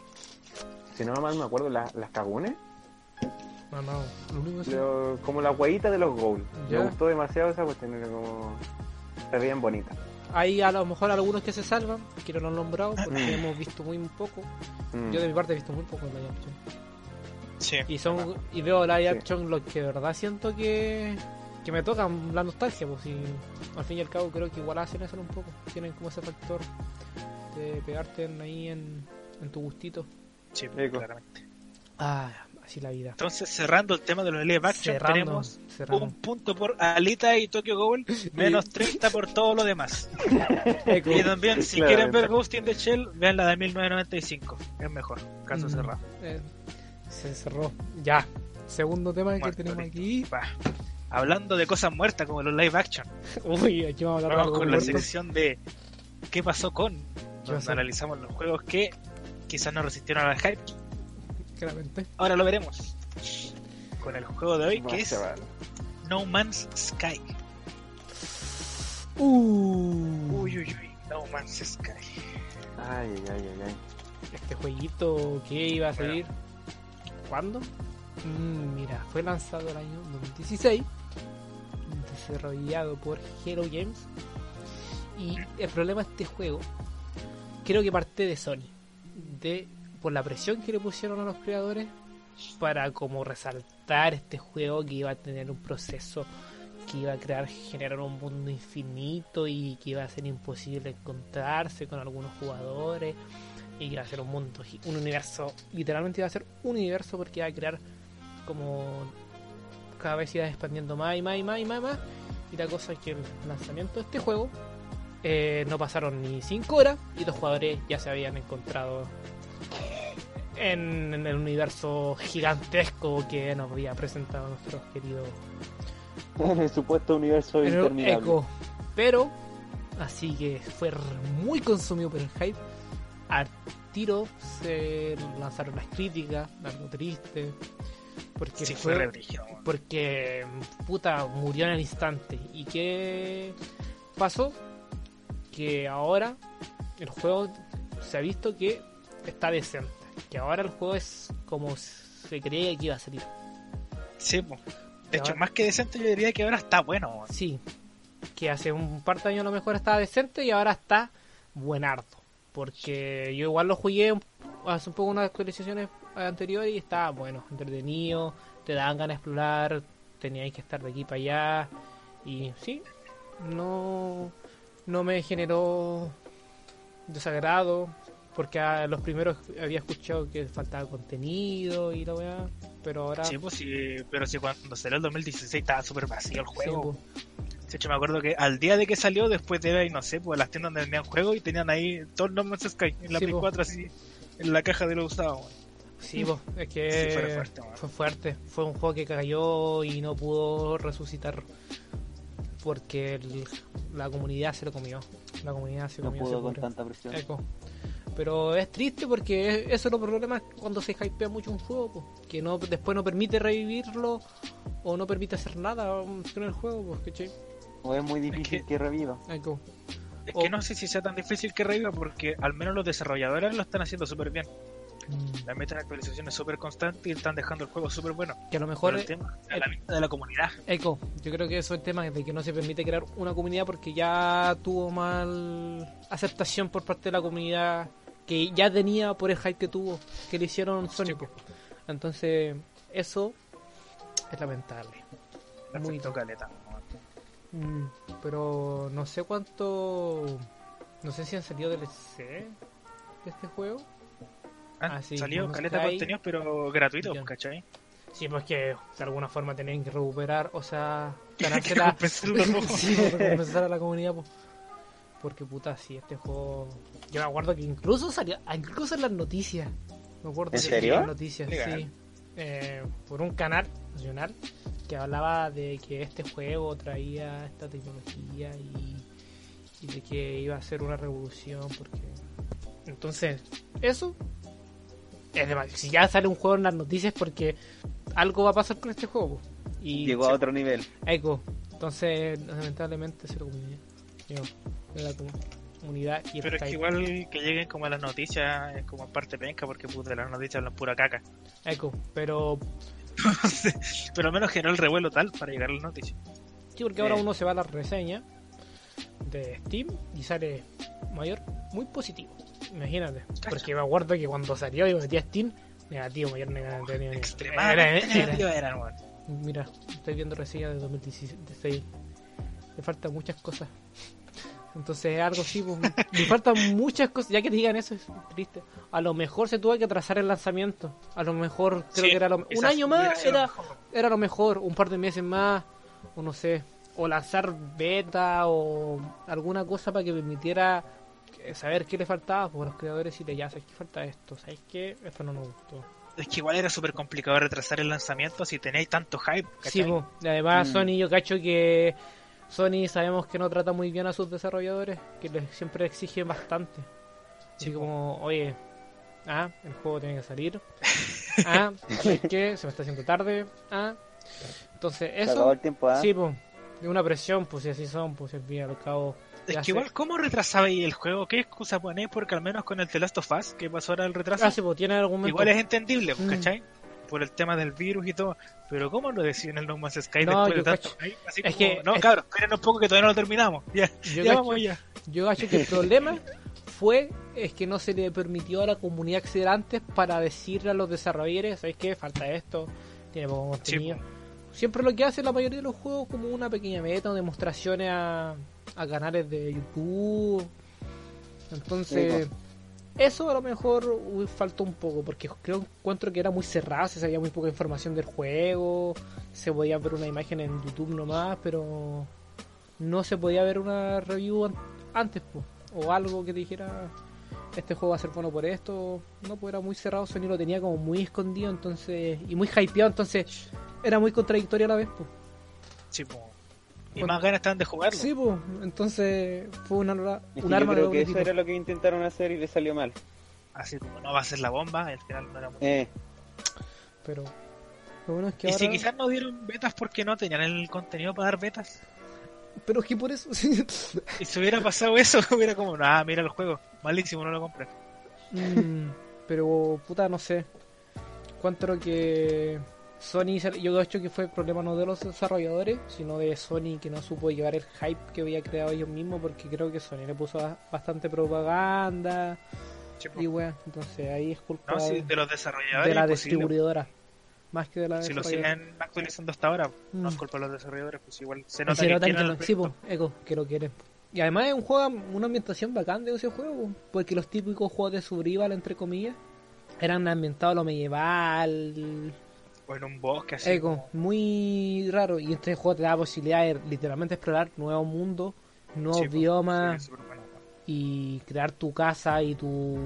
si no mal me acuerdo, las, las cagunes, No, no, lo único que lo- como la huevita de los goals. Me gustó demasiado esa cuestión, era como se veían bonitas. Hay a lo mejor algunos que se salvan, que no lo han nombrado porque hemos visto muy poco. Mm. Yo de mi parte he visto muy poco en live action. Sí, Y son y veo live Sí. action lo que de verdad siento que, que me tocan la nostalgia, pues y al fin y al cabo creo que igual hacen eso un poco. Tienen como ese factor de pegarte en- ahí en, en tu gustito. sí, claramente. Ah, así la vida. Entonces, cerrando el tema de los live action, Cerrando, tenemos cerrando. un punto por Alita y Tokyo Ghoul, menos 30 por todo lo demás. Y también, si quieren ver Ghost in the Shell, vean la de 1995. Es mejor, caso Mm, cerrado. eh, se cerró. Ya. Segundo tema que tenemos listo. aquí. Hablando de cosas muertas como los live action, Uy, aquí vamos a hablar de vamos con la sección de ¿Qué pasó con? Donde analizamos los juegos que quizás no resistieron al hype. Claramente. Ahora lo veremos. Con el juego de hoy, que es. No Man's Sky. Uh, Uy, uy, uy, No Man's Sky. Ay, ay, ay, ay. este jueguito que iba a salir. ¿Cuándo? Mm, mira, fue lanzado el año 2016, desarrollado por Hero Games. Y el problema de este juego, creo que parte de Sony, de por la presión que le pusieron a los creadores para como resaltar este juego que iba a tener un proceso que iba a crear, generar un mundo infinito y que iba a ser imposible encontrarse con algunos jugadores y que iba a ser un mundo, un universo, literalmente iba a ser un universo porque iba a crear como cada vez iba expandiendo más y más y más y más y más. Y la cosa es que el lanzamiento de este juego eh, no pasaron ni 5 horas y los jugadores ya se habían encontrado en, en el universo gigantesco que nos había presentado nuestro querido En el supuesto universo pero interminable. Echo. Pero, así que fue muy consumido por el hype. Al tiro se lanzaron las críticas, algo triste. Porque Sí, fue porque puta murió en el instante. ¿Y qué pasó? Que ahora el juego se ha visto que está decente. Que ahora el juego es como se creía que iba a salir. Sí, po. de hecho, ahora- más que decente, yo diría que ahora está bueno. Sí, que hace un par de años a lo mejor estaba decente y ahora está buenardo. Porque yo igual lo jugué hace un poco unas actualizaciones anteriores y estaba bueno, entretenido, te daban ganas de explorar, teníais que estar de aquí para allá. Y sí, no, no me generó desagrado. Porque a los primeros había escuchado que faltaba contenido y la weá. Pero ahora. Sí, pues sí, pero sí, cuando salió el 2016 estaba súper vacío el sí, juego. pues. De hecho, me acuerdo que al día de que salió, después de ver, no sé, pues las tiendas donde vendían juegos y tenían ahí todo el No Man's Sky en la Sí, Play po. 4 así, en la caja de lo usado. weón. Sí, po, es que Sí, fue fuerte, fue fuerte. Fue un juego que cayó y no pudo resucitar porque el- la comunidad se lo comió. La comunidad se No comió pudo con tanta presión. Eco. Pero es triste porque eso es lo problema cuando se hypea mucho un juego, po, que no después no permite revivirlo o no permite hacer nada con el juego, pues, ¿cachai? O es muy difícil que- que reviva. Es que no sé si sea tan difícil que reviva porque al menos los desarrolladores lo están haciendo súper bien. Mm, Le meten actualizaciones súper constantes y están dejando el juego súper bueno. Que a lo mejor el tema de la de la comunidad. Eco, yo creo que eso es el tema de que no se permite crear una comunidad porque ya tuvo mal aceptación por parte de la comunidad que ya tenía por el hype que tuvo, que le hicieron. Sí, po. Entonces, eso es lamentable. Muy Perfecto, caleta. Mm, pero no sé cuánto. No sé si han salido DLC de este juego. Ah, Ah, sí, salió caleta Sky. contenidos, pero gratuitos, Ya. ¿cachai? Sí, pues que de alguna forma tenían que recuperar, o sea, los ojos. sí, a la comunidad, pues. Porque puta, sí, este juego. Yo me acuerdo que incluso salió, incluso en las noticias. Me acuerdo ¿En que serio? en las noticias, Legal. sí. Eh, por un canal nacional que hablaba de que este juego traía esta tecnología y, y de que iba a ser una revolución. Porque. Entonces, eso. Es demasiado. Si ya sale un juego en las noticias, es porque algo va a pasar con este juego. Y Llegó a otro nivel. Eco. Entonces, lamentablemente se lo comió. Yo, de la comu- comunidad y el Pero es que igual que lleguen como a las noticias es como parte penca porque puta, las noticias hablan pura caca. Eco. Pero Pero al menos generó el revuelo tal para llegar a las noticias. sí, porque ahora Eh. uno se va a la reseña de Steam y sale mayor muy positivo. Imagínate. Porque me acuerdo que cuando salió y me metí a Steam, negativo, mayor negativo. Era- Extremadamente era- negativas eran, weón. Mira, estoy viendo reseñas de 2016. Le faltan muchas cosas. Entonces es algo así, pues, le faltan muchas cosas. Ya que te digan eso es triste. A lo mejor se tuvo que atrasar el lanzamiento. A lo mejor creo Sí, que era lo, un año más era, era lo mejor. Un par de meses más, o no sé. O lanzar beta o alguna cosa para que permitiera saber qué le faltaba pues, a los creadores y de ya, ¿sabes qué falta esto? ¿Sabes qué? Esto no nos gustó. Es que igual era súper complicado retrasar el lanzamiento si tenéis tanto hype. Sí, ¿cachai? po. Y además Mm. Sony, yo cacho que Sony sabemos que no trata muy bien a sus desarrolladores, que les siempre exigen bastante. Así como, oye, ah, el juego tiene que salir. Ah, ¿sabes qué? Se me está haciendo tarde. Ah, entonces Se acabó eso, el tiempo, ¿ah? sí, pues, de una presión, pues si así son, pues al fin y al cabo. Es que se- igual, ¿cómo retrasabais el juego? ¿Qué excusa ponéis? Porque al menos con el The Last of Us, que pasó ahora el retraso, Ah, sí, pues tiene argumento. igual es entendible, pues, Mm. ¿cachai? Por el tema del virus y todo. Pero ¿cómo lo decían el No Man's Sky No, después de tanto cacho. Así Es como, que- no, es- cabros, esperen un poco que todavía no lo terminamos. Ya, Yo ya cacho- vamos ya. Yo cacho que el problema fue es que no se le permitió a la comunidad acceder antes para decirle a los desarrolladores, ¿sabes qué? Falta esto, tiene poco contenido. Siempre lo que hace la mayoría de los juegos como una pequeña meta o demostraciones a, a canales de YouTube. Entonces, eso a lo mejor faltó un poco, porque creo encuentro que era muy cerrado, se sabía muy poca información del juego, se podía ver una imagen en YouTube nomás, pero no se podía ver una review an- antes, po, o algo que dijera este juego va a ser bueno por esto, no, pues era muy cerrado, Sony lo tenía como muy escondido, entonces, y muy hypeado, entonces era muy contradictorio a la vez, pues. Y más ganas estaban de jugarlo. Sí, pues, entonces fue una, Es un que arma de creo que eso era lo que intentaron hacer y le salió mal. Así como no va a ser la bomba, al final no era muy... Eh, Pero lo bueno es que Y ahora... si quizás no dieron betas porque no tenían el contenido para dar betas. Pero es que por eso... sí. Y si hubiera pasado eso, hubiera como, ah, mira el juego, malísimo, no lo compré. Mm, pero, puta, no sé. Cuánto que Sony, yo creo que fue el problema no de los desarrolladores, sino de Sony que no supo llevar el hype que había creado ellos mismos, porque creo que Sony le puso ba- bastante propaganda y weón. Entonces ahí es culpa no, sí, de, los desarrolladores. de la distribuidora. más que de la Si lo siguen actualizando hasta ahora, no Mm. es culpa de los desarrolladores, pues igual se nota se que quieren que lo, sí, po, eco, que lo quieren. Y además es un juego, una ambientación bacán de ese juego, po, porque los típicos juegos de survival, entre comillas, eran ambientados a lo medieval, O en un bosque así. eco, como- muy raro. Y este juego te da la posibilidad de literalmente explorar nuevos mundos, nuevos Sí, pues, biomas sí, súper bueno. y crear tu casa y tu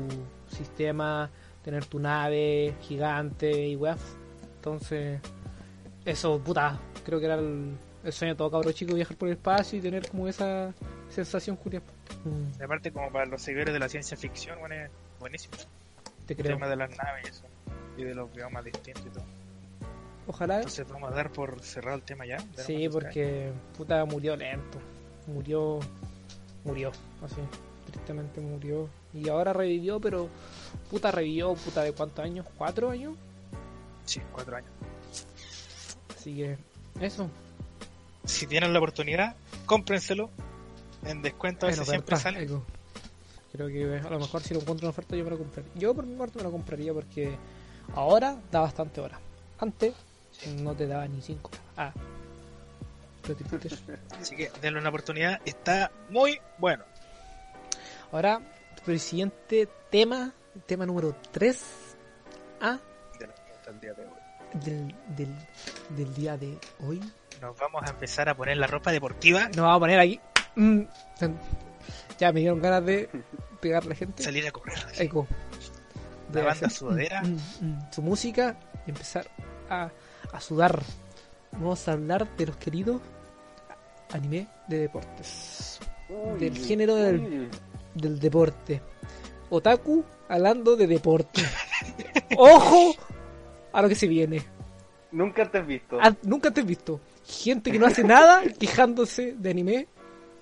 sistema, tener tu nave gigante y weas. Entonces, eso, puta, creo que era el, el sueño de todo cabro chico viajar por el espacio y tener como esa sensación curiosa. Mm, Y aparte, como para los seguidores de la ciencia ficción, bueno, es buenísimo. te El tema de las naves y eso. Y de los biomas distintos y todo. Ojalá. Entonces vamos a dar por cerrado el tema ya. Sí, Sky. porque puta murió lento. Murió. Murió, así. Tristemente murió. Y ahora revivió, pero puta revivió, puta de cuántos años? ¿Cuatro años? Sí, cuatro años. Así que, eso. Si tienen la oportunidad, cómprenselo. En descuento a veces siempre sale. Creo que a lo mejor si lo encuentro en oferta yo me lo compraría. Yo por mi parte me lo compraría porque ahora da bastante hora. Antes no te daba ni cinco. Ah. Así que denle una oportunidad. Está muy bueno. Ahora, el siguiente tema, tema número 3 A de la- hasta el día de hoy. del, del, del día de hoy. Nos vamos a empezar a poner la ropa deportiva. Nos vamos a poner aquí. Mm, ya me dieron ganas de pegarle a la gente. Salir a correr. Eco. La banda hacer, sudadera. mm, mm, su música y empezar a, a sudar. Vamos a hablar de los queridos anime de deportes. Del género del- Del deporte. Otaku hablando de deporte. ¡Ojo! A lo que se viene. Nunca te has visto. Ah, Nunca te he visto gente que no hace nada quejándose de anime,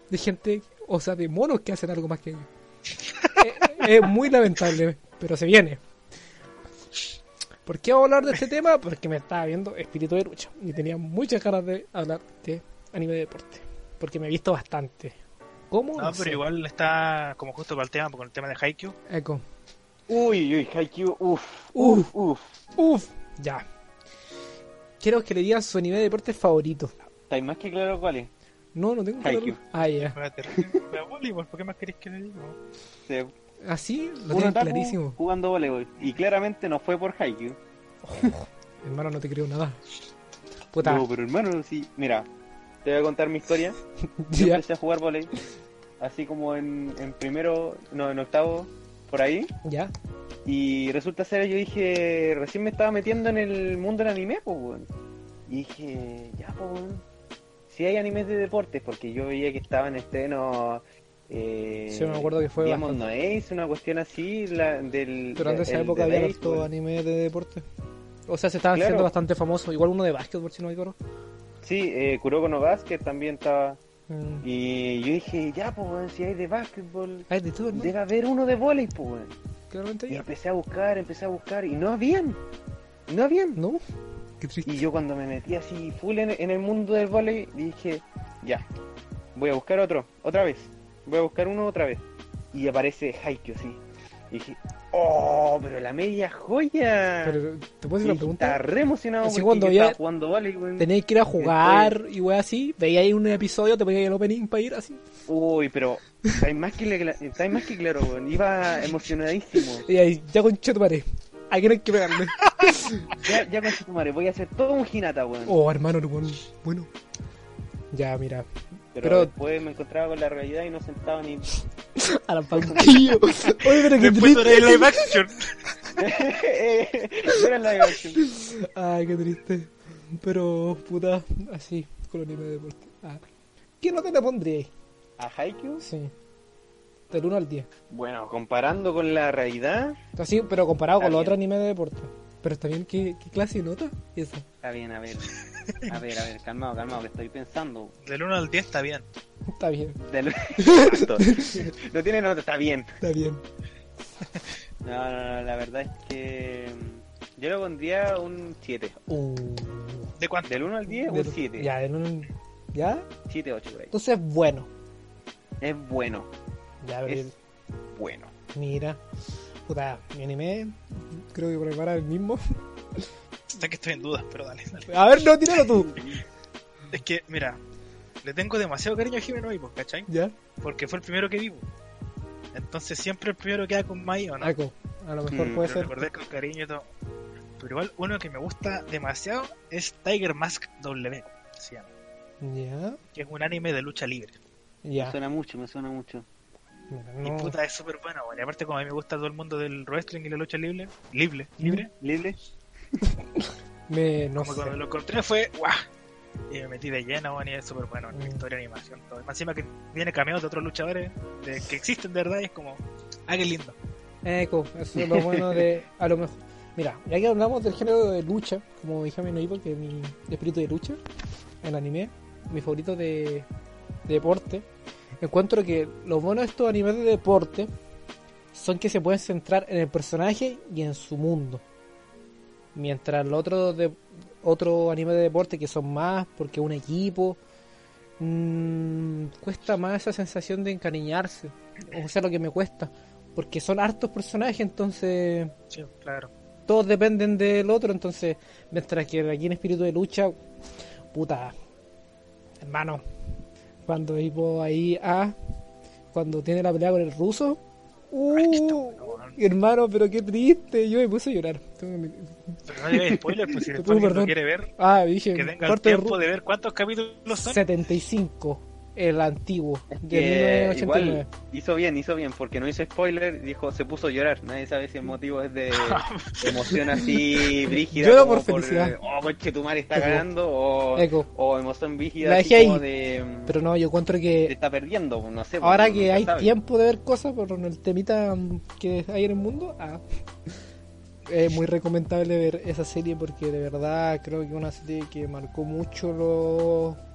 de gente, o sea, de monos que hacen algo más que ellos. Eh, es muy lamentable, pero se viene. ¿Por qué vamos a hablar de este tema? Porque me estaba viendo Espíritu de Lucha y tenía muchas ganas de hablar de anime de deporte. Porque me he visto bastante. ¿Cómo? No, No pero sé. igual está como justo para el tema, con el tema de Haikyuu. Eco. Uy, uy, Haikyuu, uff, Uf. uff, uff. Uf, ya. Quiero que le digan su anime de deporte favorito. ¿Estáis más que claro cuál es? No, no tengo claro. Haikyuu. Ah, ya. Voleibol, ¿por qué más queréis que le diga? Así lo clarísimo. jugando voleibol. Y claramente no fue por Haikyuu. Hermano, no te creo nada. Puta. No, pero hermano, sí. Mira, te voy a contar mi historia. Yo empecé a jugar voleibol. Así como en, en primero, no, en octavo, por ahí. ya. Y resulta ser, yo dije, recién me estaba metiendo en el mundo del anime, pues, weón. Y dije, ya, pues. Si hay animes de deportes, porque yo veía que estaba en estreno. Eh, Sí, me acuerdo que fue Diamond bastante. Ace, una cuestión así, la, del. Durante esa el época había harto anime de deporte. O sea, se estaban Claro. haciendo bastante famosos. Igual uno de básquetbol, si no me equivoco. Sí, eh, Kuroko no Basket también estaba. Mm. Y yo dije, ya, pues, si hay de básquetbol, Hay de todo, ¿no? debe haber uno de voleibol, pues. Claramente Y ya. empecé a buscar, empecé a buscar, y no habían. No habían. ¿No? Qué triste. Y yo cuando me metí así full en, en el mundo del volei, dije, ya, voy a buscar otro, otra vez. Voy a buscar uno otra vez. Y aparece Haikyuu, sí. Y dije, oh, pero la media joya. Pero, ¿te puedo Y hacer una estaba pregunta? re emocionado Así cuando yo ya estaba jugando volei, weón. Tenéis que ir a jugar y wey así. Veía ahí un episodio, te ponías el opening para ir así. Uy, pero estáis más que, le- más que claro, weón. Iba emocionadísimo. Y ahí, ya con Chetumare. Hay que no hay que pegarle. Ya, ya con tu madre, voy a hacer todo un hinata, weón. Oh, hermano, bueno. bueno. Ya, mira. Pero, pero- después me encontraba con la realidad y no sentaba ni. A la panquillo. Oye, pero qué Después de triste. live action. era live action. Ay, qué triste. Pero, puta, así, con el anime de deporte. Ah. ¿Qué nota le pondríais? ¿A Haikyuu? Sí. Del 1 al 10. Bueno, comparando con la realidad, Así, pero comparado con los otros animes de deporte. Pero está bien, ¿qué, qué clase de nota? Esa. está bien, a ver. A ver, a ver, calmado, calmado, que estoy pensando. Del 1 al 10 está bien. Está bien, Del- no tiene nota, está bien. está bien. No, no, no, la verdad es que. mm, Yo le pondría un 7. Uh, ¿De cuánto? Del 1 al 10, un del- 7. Ya, del 1 al- ¿Ya? 7, 8 por ahí. Entonces es bueno. Es bueno, Ya, es bueno. mira. Puta, mi anime, creo que prepara el mismo. Está que estoy en dudas, pero dale, dale. A ver, no, tíralo tú. Es que, mira, le tengo demasiado cariño a Hime no Ippo, ¿cachai? Ya, Porque fue el primero que vivo. Entonces siempre el primero queda con Mai, ¿o no? Aco. A lo mejor Mm, puede Pero ser. recordé con cariño y todo. Pero igual uno que me gusta demasiado es Tiger Mask W, se llama. Ya, Que es un anime de lucha libre. Me ya. suena mucho, me suena mucho. Mira, Y no. puta, es súper bueno, weón. Y aparte como a mí me gusta todo el mundo del wrestling y la lucha libre, libre, libre, ¿Libre? Me, no como sé. cuando lo encontré fue ¡guau! Y me metí de lleno, weón, y es súper bueno, Mm. la historia, animación, todo. Más encima que viene cameos de otros luchadores de, que existen de verdad y es como, ah, qué lindo. Eco, eso es lo bueno de. A lo mejor. Mira, ya que hablamos del género de lucha, como dije a mi noivo, que es mi espíritu de lucha, el anime, mi favorito de, de deporte, encuentro que lo bueno de estos animes de deporte son que se pueden centrar en el personaje y en su mundo. Mientras los otros de otro anime de deporte que son más porque un equipo mm, cuesta más esa sensación de encariñarse. O sea, lo que me cuesta. Porque son hartos personajes, entonces Sí, claro. todos dependen del otro. Entonces, mientras que aquí en Espíritu de Lucha, puta, hermano, cuando Hippo ahí a cuando tiene la pelea con el ruso, uh, hermano, pero qué triste, yo me puse a llorar. Pero no digas spoiler, pues si lo perdón. quiere ver, Ah, dije, que tenga el de tiempo ru- de ver cuántos capítulos son. 75, el antimo, de Que 1989. igual hizo bien, hizo bien, porque no hizo spoiler, dijo, se puso a llorar. Nadie sabe si el motivo es de, de emoción así brígida. Lloro por felicidad. oh, coche, tu madre está Eco. ganando, o, Eco. o emoción brígida La así como de, Pero no, yo encuentro te que está perdiendo, no sé. ahora porque que hay sabe. tiempo de ver cosas por el temita que hay en el mundo, ah, es muy recomendable ver esa serie porque de verdad creo que es una serie que marcó mucho los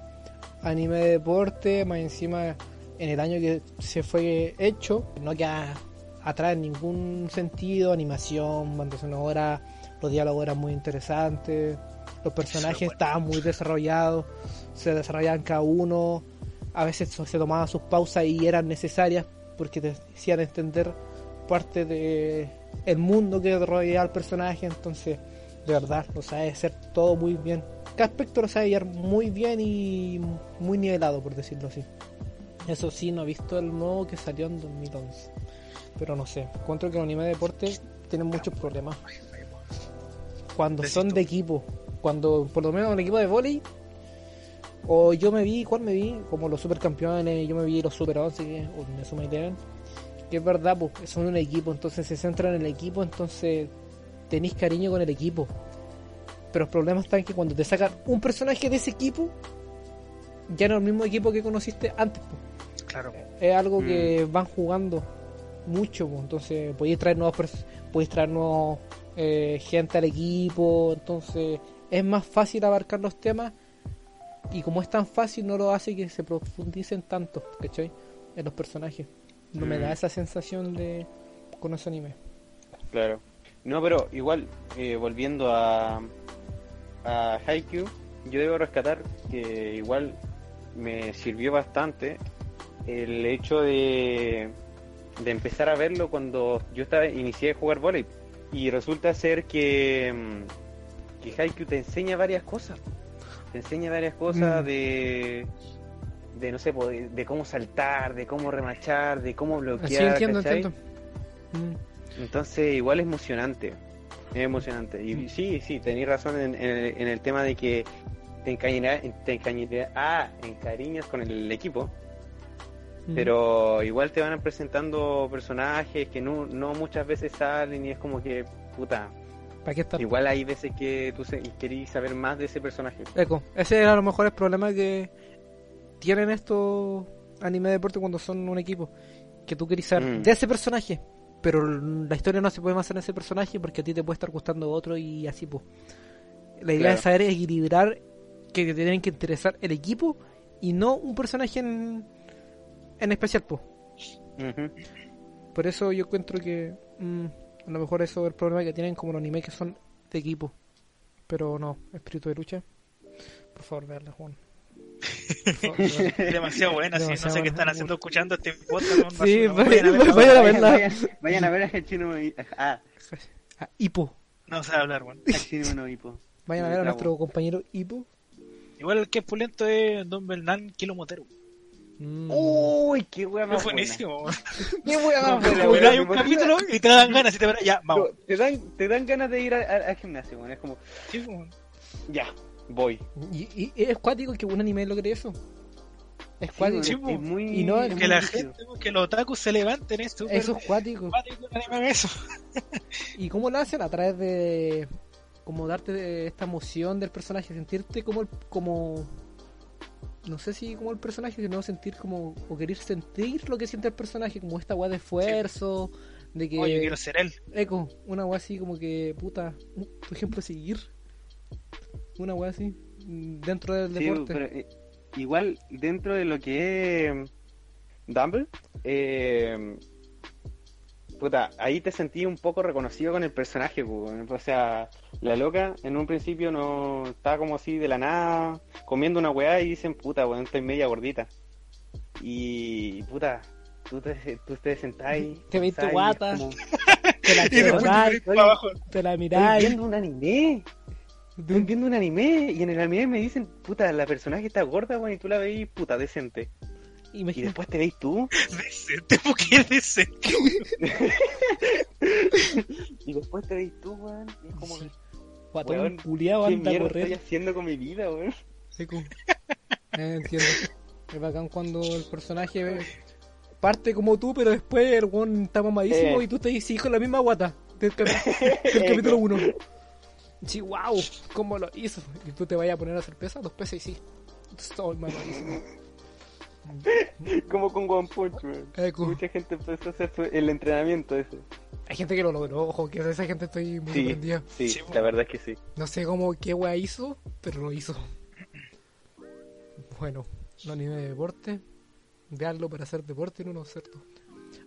anime de deporte, más encima en el año que se fue hecho, no queda atrás en ningún sentido, animación, banda sonora, los diálogos eran muy interesantes, los personajes bueno. estaban muy desarrollados, se desarrollaban cada uno, a veces se tomaban sus pausas y eran necesarias porque te hacían entender parte de el mundo que rodeaba al personaje, entonces de verdad lo sabe hacer todo muy bien. Cada aspecto lo sabe llevar muy bien y muy nivelado, por decirlo así. Eso sí, no he visto el nuevo que salió en 2011. Pero no sé, encuentro que los anime de deporte tienen muchos problemas. Cuando son de equipo, cuando por lo menos el equipo de volei, o yo me vi, ¿cuál me vi? Como los supercampeones, yo me vi los super 11, que, o me suma que es verdad, pues son un equipo, entonces se centran en el equipo, entonces tenéis cariño con el equipo. Pero el problema está en que cuando te sacan un personaje de ese equipo, ya no es el mismo equipo que conociste antes. pues Claro. es algo que van jugando mucho, pues, entonces podéis traer nuevos podéis traer nuevos eh, gente al equipo, entonces es más fácil abarcar los temas y como es tan fácil no lo hace que se profundicen tanto, ¿cachai? En los personajes. No me Mm. da esa sensación de con ese anime. Claro. No, pero igual, eh, volviendo a, a Haikyuu, yo debo rescatar que igual me sirvió bastante el hecho de, de empezar a verlo cuando yo estaba inicié a jugar volei y resulta ser que, mm, que Haikyuu te enseña varias cosas. Te enseña varias cosas Mm. de de no sé, de, de cómo saltar, de cómo remachar, de cómo bloquear. Sí, entiendo, ¿cachai? entiendo. Mm. Entonces, igual es emocionante. Es emocionante. Y sí, sí, tenéis razón en, en el, en el tema de que te encariñas, te ah, encariñas con el equipo, pero igual te van presentando personajes que no, no muchas veces salen y es como que, puta, ¿Para qué estar? igual hay veces que tú querís saber más de ese personaje. Eco, ese es a lo mejor el problema que tienen estos anime de deporte cuando son un equipo. Que tú querés saber Mm. de ese personaje, pero la historia no se puede basar en ese personaje porque a ti te puede estar gustando otro y así, pues. La idea Claro. es saber equilibrar que te tienen que interesar el equipo y no un personaje en, en especial, pues. Por eso yo encuentro que mm, a lo mejor eso es el problema que tienen como los animes que son de equipo. Pero no, espíritu de lucha. Por favor, veanla, Juan. Demasiado buena, sí. No sé qué están haciendo escuchando este podcast. Sí, vayan, vayan a vayan a verla. Vayan, vayan a ver a Hachino no Ah, Ah, Hippo. No sé hablar, weón. Hachino no Hippo. Vayan a ver a nuestro compañero Hippo. Igual el que es pulento es Don Bernán Kilomotero. Mm. Uy, qué wea Es más buena. buenísimo. Qué wea más Como buena, que weón. hay un capítulo y te dan ganas y te ya, vamos. Te dan, te dan ganas de ir a- a- al gimnasio, weón. Es como, Sí, como- ya, voy. Y, y es cuático que un anime logre eso. Es Sí, cuático. Sí, es, po. es muy, Y no, es que muy la gente, que los otakus se levanten es Eso es cuático. cuático eso. ¿Y cómo lo hacen? A través de. Como darte de esta emoción del personaje, sentirte como. el- como no sé si como el personaje, sino sentir como. O querer sentir lo que siente el personaje, como esta weá de esfuerzo, de que. Oye, quiero ser él. Eco, una weá así como que. Puta. Tu ejemplo seguir. Una weá así. mm, Dentro del Sí, deporte. pero eh, igual dentro de lo que es Dumble, eh, puta, ahí te sentí un poco reconocido con el personaje, pues, weón. o sea, la loca en un principio no estaba como así de la nada, comiendo una weá y dicen, puta, weón, estoy media gordita. Y, puta, tú te, tú te sentáis. Te veis tu guata. como, Te la miráis, te la Estoy miráis. viendo un anime. Estoy viendo un anime y en el anime me dicen, puta, la personaje está gorda, weón, y tú la veis, puta, decente. Y Imagínate. después te veis tú, Decente, porque es decente. y después te veis tú, weón, y es como, Sí. ¿qué Guatón weón, culiao anda a mierda correr. estoy haciendo con mi vida, weón? Seco. Eh, entiendo. Es bacán cuando el personaje parte como tú, pero después el weón está mamadísimo Eh. y tú te dices con la misma guata del, capi- del capítulo 1. Sí, wow, ¿cómo lo hizo? Y tú te vayas a poner a hacer pesas, dos pesas y sí. Estoy mamadísimo. Como con One Punch, weón. Eco. Mucha gente empezó a hacer el entrenamiento ese. Hay gente que lo logró, ojo, que esa gente estoy muy Sí, sorprendida. sí, Sí, la verdad es que sí. No sé cómo qué wea hizo, pero lo hizo. Bueno, un anime de deporte. Veanlo para hacer deporte y no no cierto.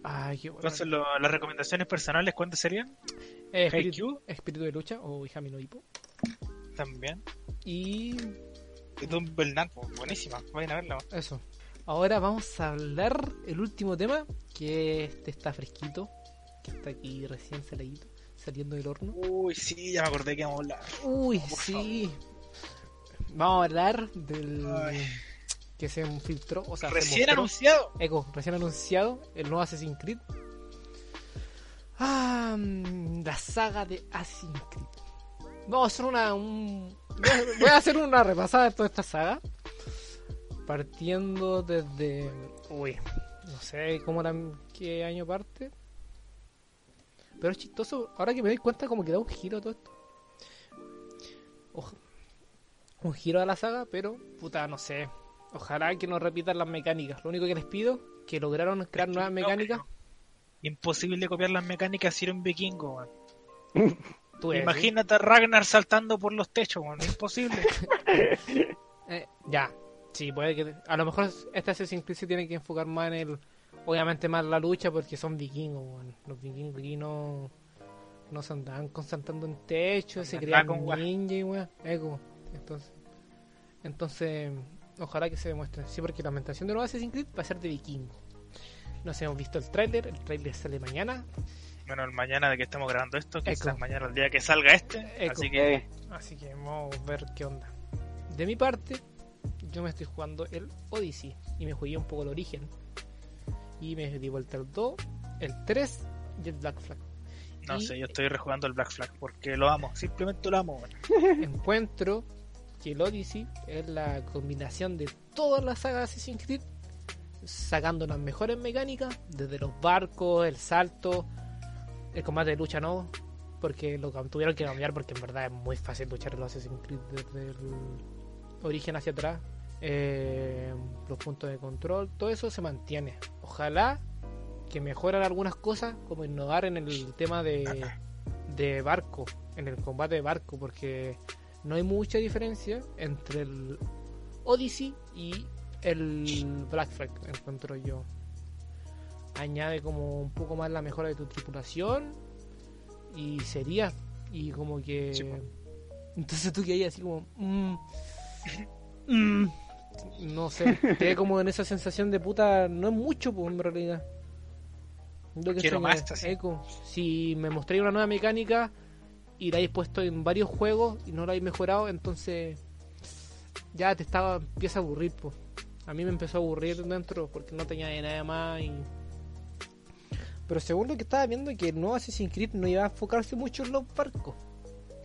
Ay, qué bueno. Entonces, lo- las recomendaciones personales, ¿cuántas serían? Eh, espíritu, espíritu de lucha o Ihami no Hippo. También. Y Y Don pues, buenísima. Vayan a verla. eso. Ahora vamos a hablar el último tema, que este está fresquito, que está aquí recién saladito, saliendo del horno. Uy, sí, ya me acordé que íbamos a hablar. Uy, Por sí. Vamos a hablar del Ay. Que se filtró, o sea, se Recién anunciado. Eco, recién anunciado el nuevo Assassin's Creed. Ah, mm, la saga de Assassin's Creed. Vamos a hacer una. un- voy, a, hacer una repasada de toda esta saga. Partiendo desde. Uy, no sé cómo era, qué año parte. Pero es chistoso, ahora que me doy cuenta, como que da un giro a todo esto. Ojo, un giro a la saga, pero puta, no sé. Ojalá que no repitan las mecánicas. Lo único que les pido, que lograron crear nuevas mecánicas. Imposible copiar las mecánicas si era un vikingo, man. Imagínate a Ragnar saltando por los techos, man. Imposible. Eh, ya, sí, puede que. A lo mejor este Assassin's Creed se tiene que enfocar más en el. Obviamente más la lucha porque son vikingos, weón. Los vikingos aquí no. No se andaban concentrando en techo, se crean con ninja y weón. Entonces. Entonces. Ojalá que se demuestre. Sí, porque la ambientación de nuevo Assassin's Creed va a ser de vikingo. No sé, hemos visto el tráiler. El tráiler sale mañana. bueno, el mañana de que estamos grabando esto, Eco. quizás mañana el día que salga este. Eco. Así que Eh, Así que vamos a ver qué onda. De mi parte, yo me estoy jugando el Odyssey y me jugué un poco el origen. Y me di vuelta el 2, el 3 y el Black Flag. no Y- sé, yo estoy rejugando el Black Flag porque lo amo, simplemente lo amo. Encuentro que el Odyssey es la combinación de todas las sagas de Assassin's Creed, sacando las mejores mecánicas, desde los barcos, el salto, el combate de lucha no, porque lo tuvieron que cambiar porque en verdad es muy fácil luchar en los Assassin's Creed desde el origen hacia atrás. Eh, los puntos de control, todo eso se mantiene. Ojalá que mejoren algunas cosas, como innovar en el tema de, de barco, en el combate de barco, porque no hay mucha diferencia entre el Odyssey y el Black Flag, encuentro yo. Añade como un poco más la mejora de tu tripulación y sería. Y como que. Sí. Entonces tú que ahí así como. mm, mm, no sé, quedé como en esa sensación de puta. No es mucho, pues en realidad. Lo que Quiero más. Eco. Si me mostré una nueva mecánica y la habéis puesto en varios juegos y no lo habéis mejorado, entonces ya te estaba empieza a aburrir, pues. A mí me empezó a aburrir dentro porque no tenía nada más y pero según lo que estaba viendo que el nuevo Assassin's Creed no iba a enfocarse mucho en los barcos.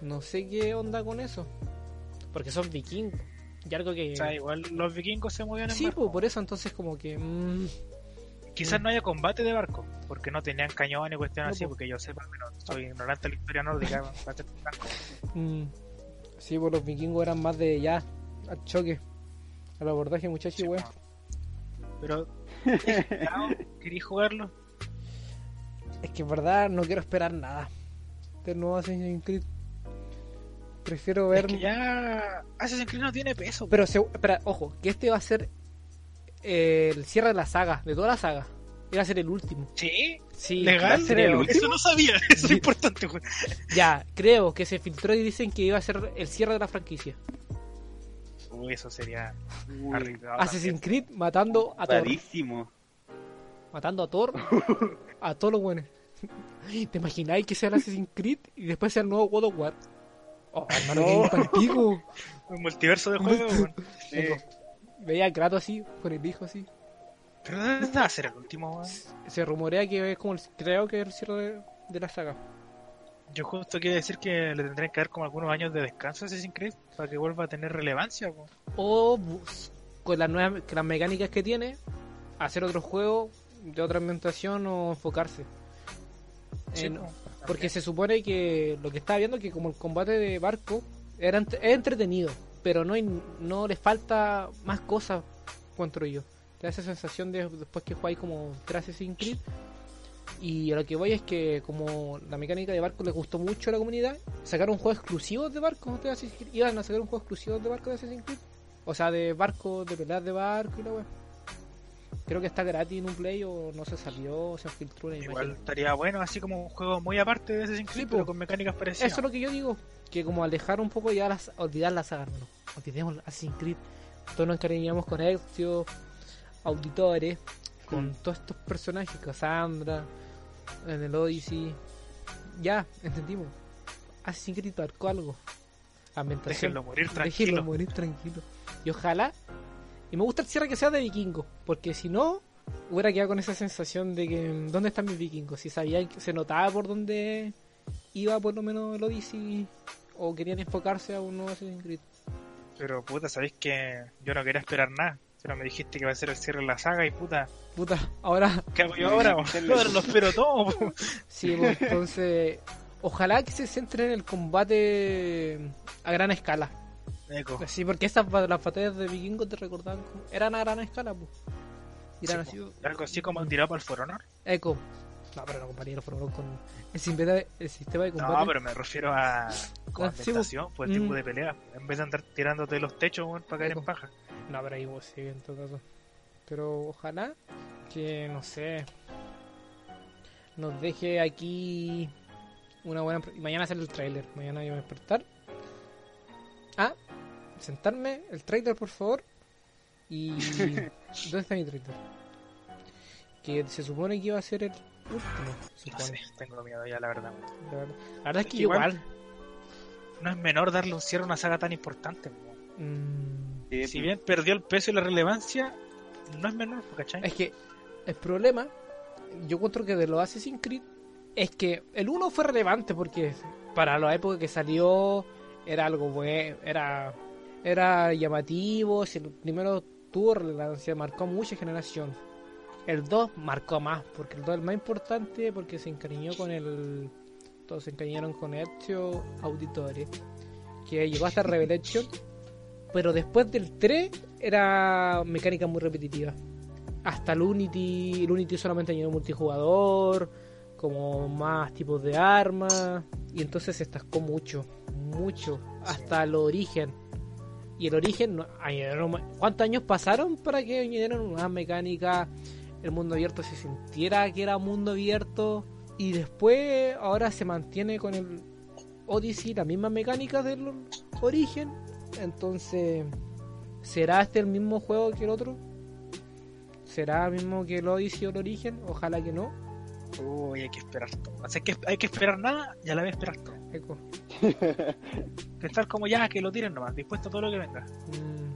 No sé qué onda con eso. Porque son vikingos. Y algo que O sea, igual los vikingos se movían en Sí, barco. pues por eso entonces como que mm, Quizás no haya combate de barco, porque no tenían cañones y cuestiones No, así, po. porque yo sepa, pero soy ignorante de la historia nórdica. para ser franco. mm, sí, pues los vikingos eran más de ya al choque, al abordaje, muchachos, Sí, weón. Pero, ¿queréis jugarlo? Es que en verdad no quiero esperar nada del nuevo Assassin's Creed. Prefiero ver. Es que ya Assassin's Creed no tiene peso. Pero, se- espera, ojo, que este va a ser eh, el cierre de la saga, de toda la saga. Iba a ser el último. ¿Sí? Sí, ¿Legal? ¿Va a ser el creo. último? Eso no sabía, eso Sí. es importante. güey. Ya, creo que se filtró y dicen que iba a ser el cierre de la franquicia. Uy, eso sería Uy, arriesgado. Assassin's Creed matando a Thor. Matando a Thor. a todos los buenos. ¿Te imagináis que sea el Assassin's Creed y después sea el nuevo God of War? Oh, hermano, No. Un multiverso de juegos. güey. Eh, Veía a Kratos así, con el hijo así. Pero ¿dónde va a ser el último? Se rumorea que es como el, creo que es el cierre de, de la saga. Yo justo quiero decir que le tendrían que dar como algunos años de descanso a Assassin's Creed para que vuelva a tener relevancia. O con las nuevas las mecánicas que tiene, hacer otro juego de otra ambientación o enfocarse. Sí, En- Porque se supone que lo que estaba viendo que como el combate de barco era ent- es entretenido, pero no hay, no le falta más cosas, encuentro yo. Te da esa sensación de después que jugáis como tras Assassin's Creed. Y a lo que voy es que como la mecánica de barco les gustó mucho a la comunidad, sacaron juegos exclusivos de barco de Assassin's Creed. Iban a sacar un juego exclusivo de barco de Assassin's Creed. O sea, de barco, de peleas de barco y la wea. Creo que está gratis en un play o no se salió, o se filtró una Igual imagen. estaría bueno, así como un juego muy aparte de Assassin's Creed, Sí, pero con mecánicas parecidas. Eso es lo que yo digo. Que como alejar un poco ya las, olvidar la saga, hermano. Olvidemos Assassin's Creed. Todos nos encariñamos con Ezio, Auditores, con Mm. todos estos personajes, Cassandra, en el Odyssey. Ya, entendimos. Assassin's Creed marcó algo. Ambientación. Déjenlo morir Déjenlo tranquilo. morir tranquilo. Y ojalá. Y me gusta el cierre que sea de vikingo. Porque si no, hubiera quedado con esa sensación de que. ¿Dónde están mis vikingos? Si sabían que se notaba por dónde iba por lo menos el Odyssey. O querían enfocarse a un nuevo Assassin's Creed. Pero puta, sabéis que yo no quería esperar nada. Pero me dijiste que va a ser el cierre de la saga y puta, Puta, ahora. ¿qué hago yo ahora? Ahora lo espero todo. po. Sí, pues, entonces. Ojalá que se centre en el combate a gran escala. Eco. Sí, porque estas ba- las batallas de vikingos te recordaban eran a gran escala, pues. Eran Sí, así. Algo así como tirado para el For Honor. Eco. No, pero no compañero fueron con el sistema de, el sistema de combate. No, pero me refiero a con Ah, sí, ambientación, pues el tipo Mm. de pelea. En vez de andar tirándote los techos para caer en Eco. paja. No, pero ahí vos sí, en todo caso. Pero ojalá que, no sé, nos deje aquí una buena... Mañana hacer el tráiler. Mañana yo voy a despertar. Ah, sentarme, el tráiler, por favor. Y... ¿Dónde está mi tráiler? Que se supone que iba a ser el último. se No sé, tengo miedo ya, la verdad. la verdad. La verdad es que Igual- igual... No es menor darle un cierre a una saga tan importante. mm, sí, Si bien perdió el peso y la relevancia, no es menor, ¿cachai? Es que el problema, yo encuentro que de los Assassin's Creed, es que el 1 fue relevante porque para la época que salió era algo bueno, era, era llamativo, si el primero tuvo relevancia, marcó mucha generación. El 2 marcó más, porque el 2 es el más importante, porque se encariñó con el... Todos se encariñaron con Ezio Auditore, que llegó hasta Revelation, pero después del 3 era mecánica muy repetitiva. Hasta el Unity, el Unity solamente añadió multijugador, como más tipos de armas, y entonces se estascó mucho, mucho, hasta el origen. Y el origen, ¿cuántos años pasaron para que añadieran una mecánica, el mundo abierto se sintiera que era mundo abierto? Y después, ahora se mantiene con el Odyssey la misma mecánica del origen, entonces, ¿será este el mismo juego que el otro? ¿Será el mismo que el Odyssey o el Origen? Ojalá que no. Uy, hay que esperar todo. O sea, que hay que esperar nada y a la vez esperar todo. Eco. Pensar como ya, que lo tiren nomás, dispuesto a todo lo que venga. Mm,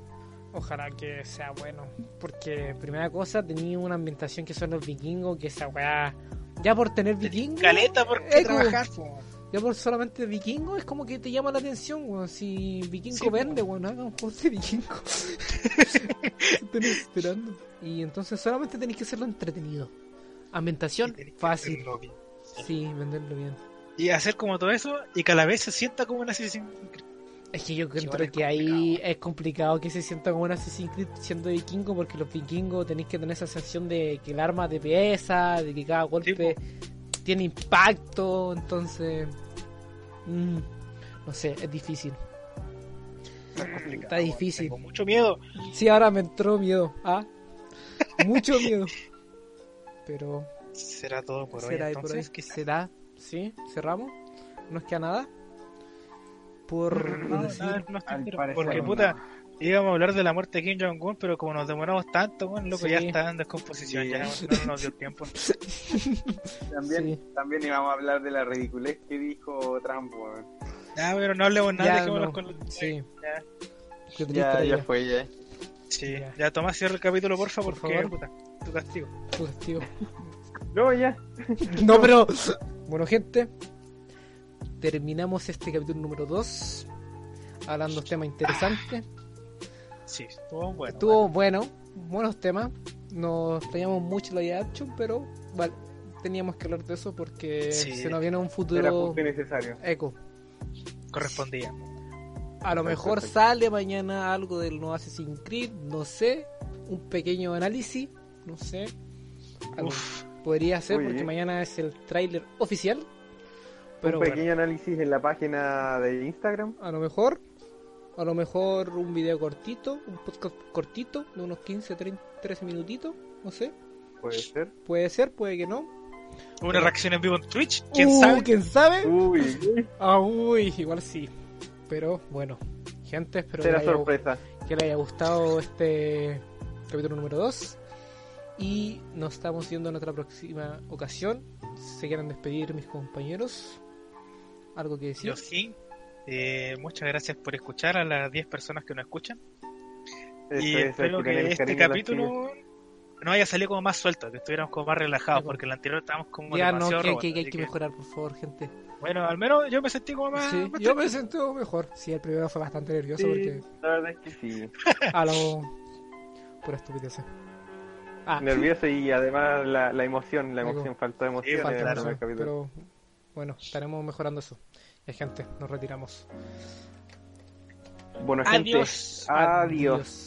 ojalá que sea bueno. Porque, primera cosa, tenía una ambientación que son los vikingos, que esa weá. Ya por tener vikingos. Caleta, ¿por qué Eco. trabajar? Ya por solamente vikingo es como que te llama la atención, weón. Si vikingo Sí, vende, weón, hagan un juego de vikingo. Están esperando. Y entonces solamente tenéis que hacerlo entretenido. Ambientación, fácil. hacerlo bien. Sí, venderlo bien. Y hacer como todo eso y que a la vez se sienta como una Assassin's. Es que yo creo igual es que ahí es complicado que se sienta como un Assassin's Creed siendo vikingo, porque los vikingos tenéis que tener esa sensación de que el arma te pesa, de que cada golpe tiene impacto, entonces. mm, no sé, es difícil. Está difícil. Tengo mucho miedo. Sí, ahora me entró miedo. ¿ah? Mucho miedo. Pero Será todo por hoy. será y por entonces, hoy. quizás. ¿Será? ¿Sí? ¿Cerramos? ¿No nos queda nada? Por No, decir... no parecer Porque no. puta, íbamos a hablar de la muerte de Kim Jong-un, pero como nos demoramos tanto, bueno, loco, Sí. ya está en descomposición, Sí. ya no, no nos dio tiempo. También, Sí. también íbamos a hablar de la ridiculez que dijo Trump, weón. Ya, pero no hablemos nada, dejémonos no. con los... Sí. Ya, Ya, ya fue, ya. sí. Ya. ya, Tomás, cierra el capítulo, porfa, Por porque, favor. puta, tu castigo. tu castigo. No, ya. No, pero. Bueno, gente. Terminamos este capítulo número 2. Hablando de temas interesantes. Sí, estuvo bueno. Estuvo bueno. Buenos temas. Nos extrañamos mucho la idea de Action, pero. Vale. Teníamos que hablar de eso porque Sí. se nos viene un Era futuro justo y necesario. eco. correspondía. A lo mejor perfecto. sale mañana algo del nuevo Assassin's Creed. No sé. Un pequeño análisis. No sé. Algo Uf, podría ser porque mañana es el tráiler oficial. Pero un bueno. pequeño análisis en la página de Instagram. A lo mejor, a lo mejor un video cortito, un podcast cortito, de unos 15, 30, 13 minutitos, no sé. Puede ser. Puede ser, puede que no. una reacción en vivo en Twitch, quién Uh, sabe. ¿Quién sabe? Uy, Ah, uy, igual sí. Pero bueno, gente, espero que haya, sorpresa. que les haya gustado este capítulo número 2. Y nos estamos viendo en otra próxima ocasión. Se quieren despedir mis compañeros. ¿Algo que decir? Yo sí. Eh, muchas gracias por escuchar a las 10 personas que nos escuchan. Eso y es, espero que este capítulo no haya salido como más suelto, que estuviéramos como más relajados, Sí, porque el anterior estábamos como Ya no, demasiado que, robots, que- que hay que que- mejorar, por favor, gente. Bueno, al menos yo me sentí como más... Sí, más yo me siento mejor. Sí, el primero fue bastante nervioso Sí, porque la verdad es que sí. a lo pura estupidez. Ah, Nervioso y además la, la emoción, la emoción, faltó de emoción Sí, en falta el claro, emoción, primer capítulo. pero bueno, estaremos mejorando eso. Ya, gente, nos retiramos. Bueno, gente, Adiós. adiós. Adiós.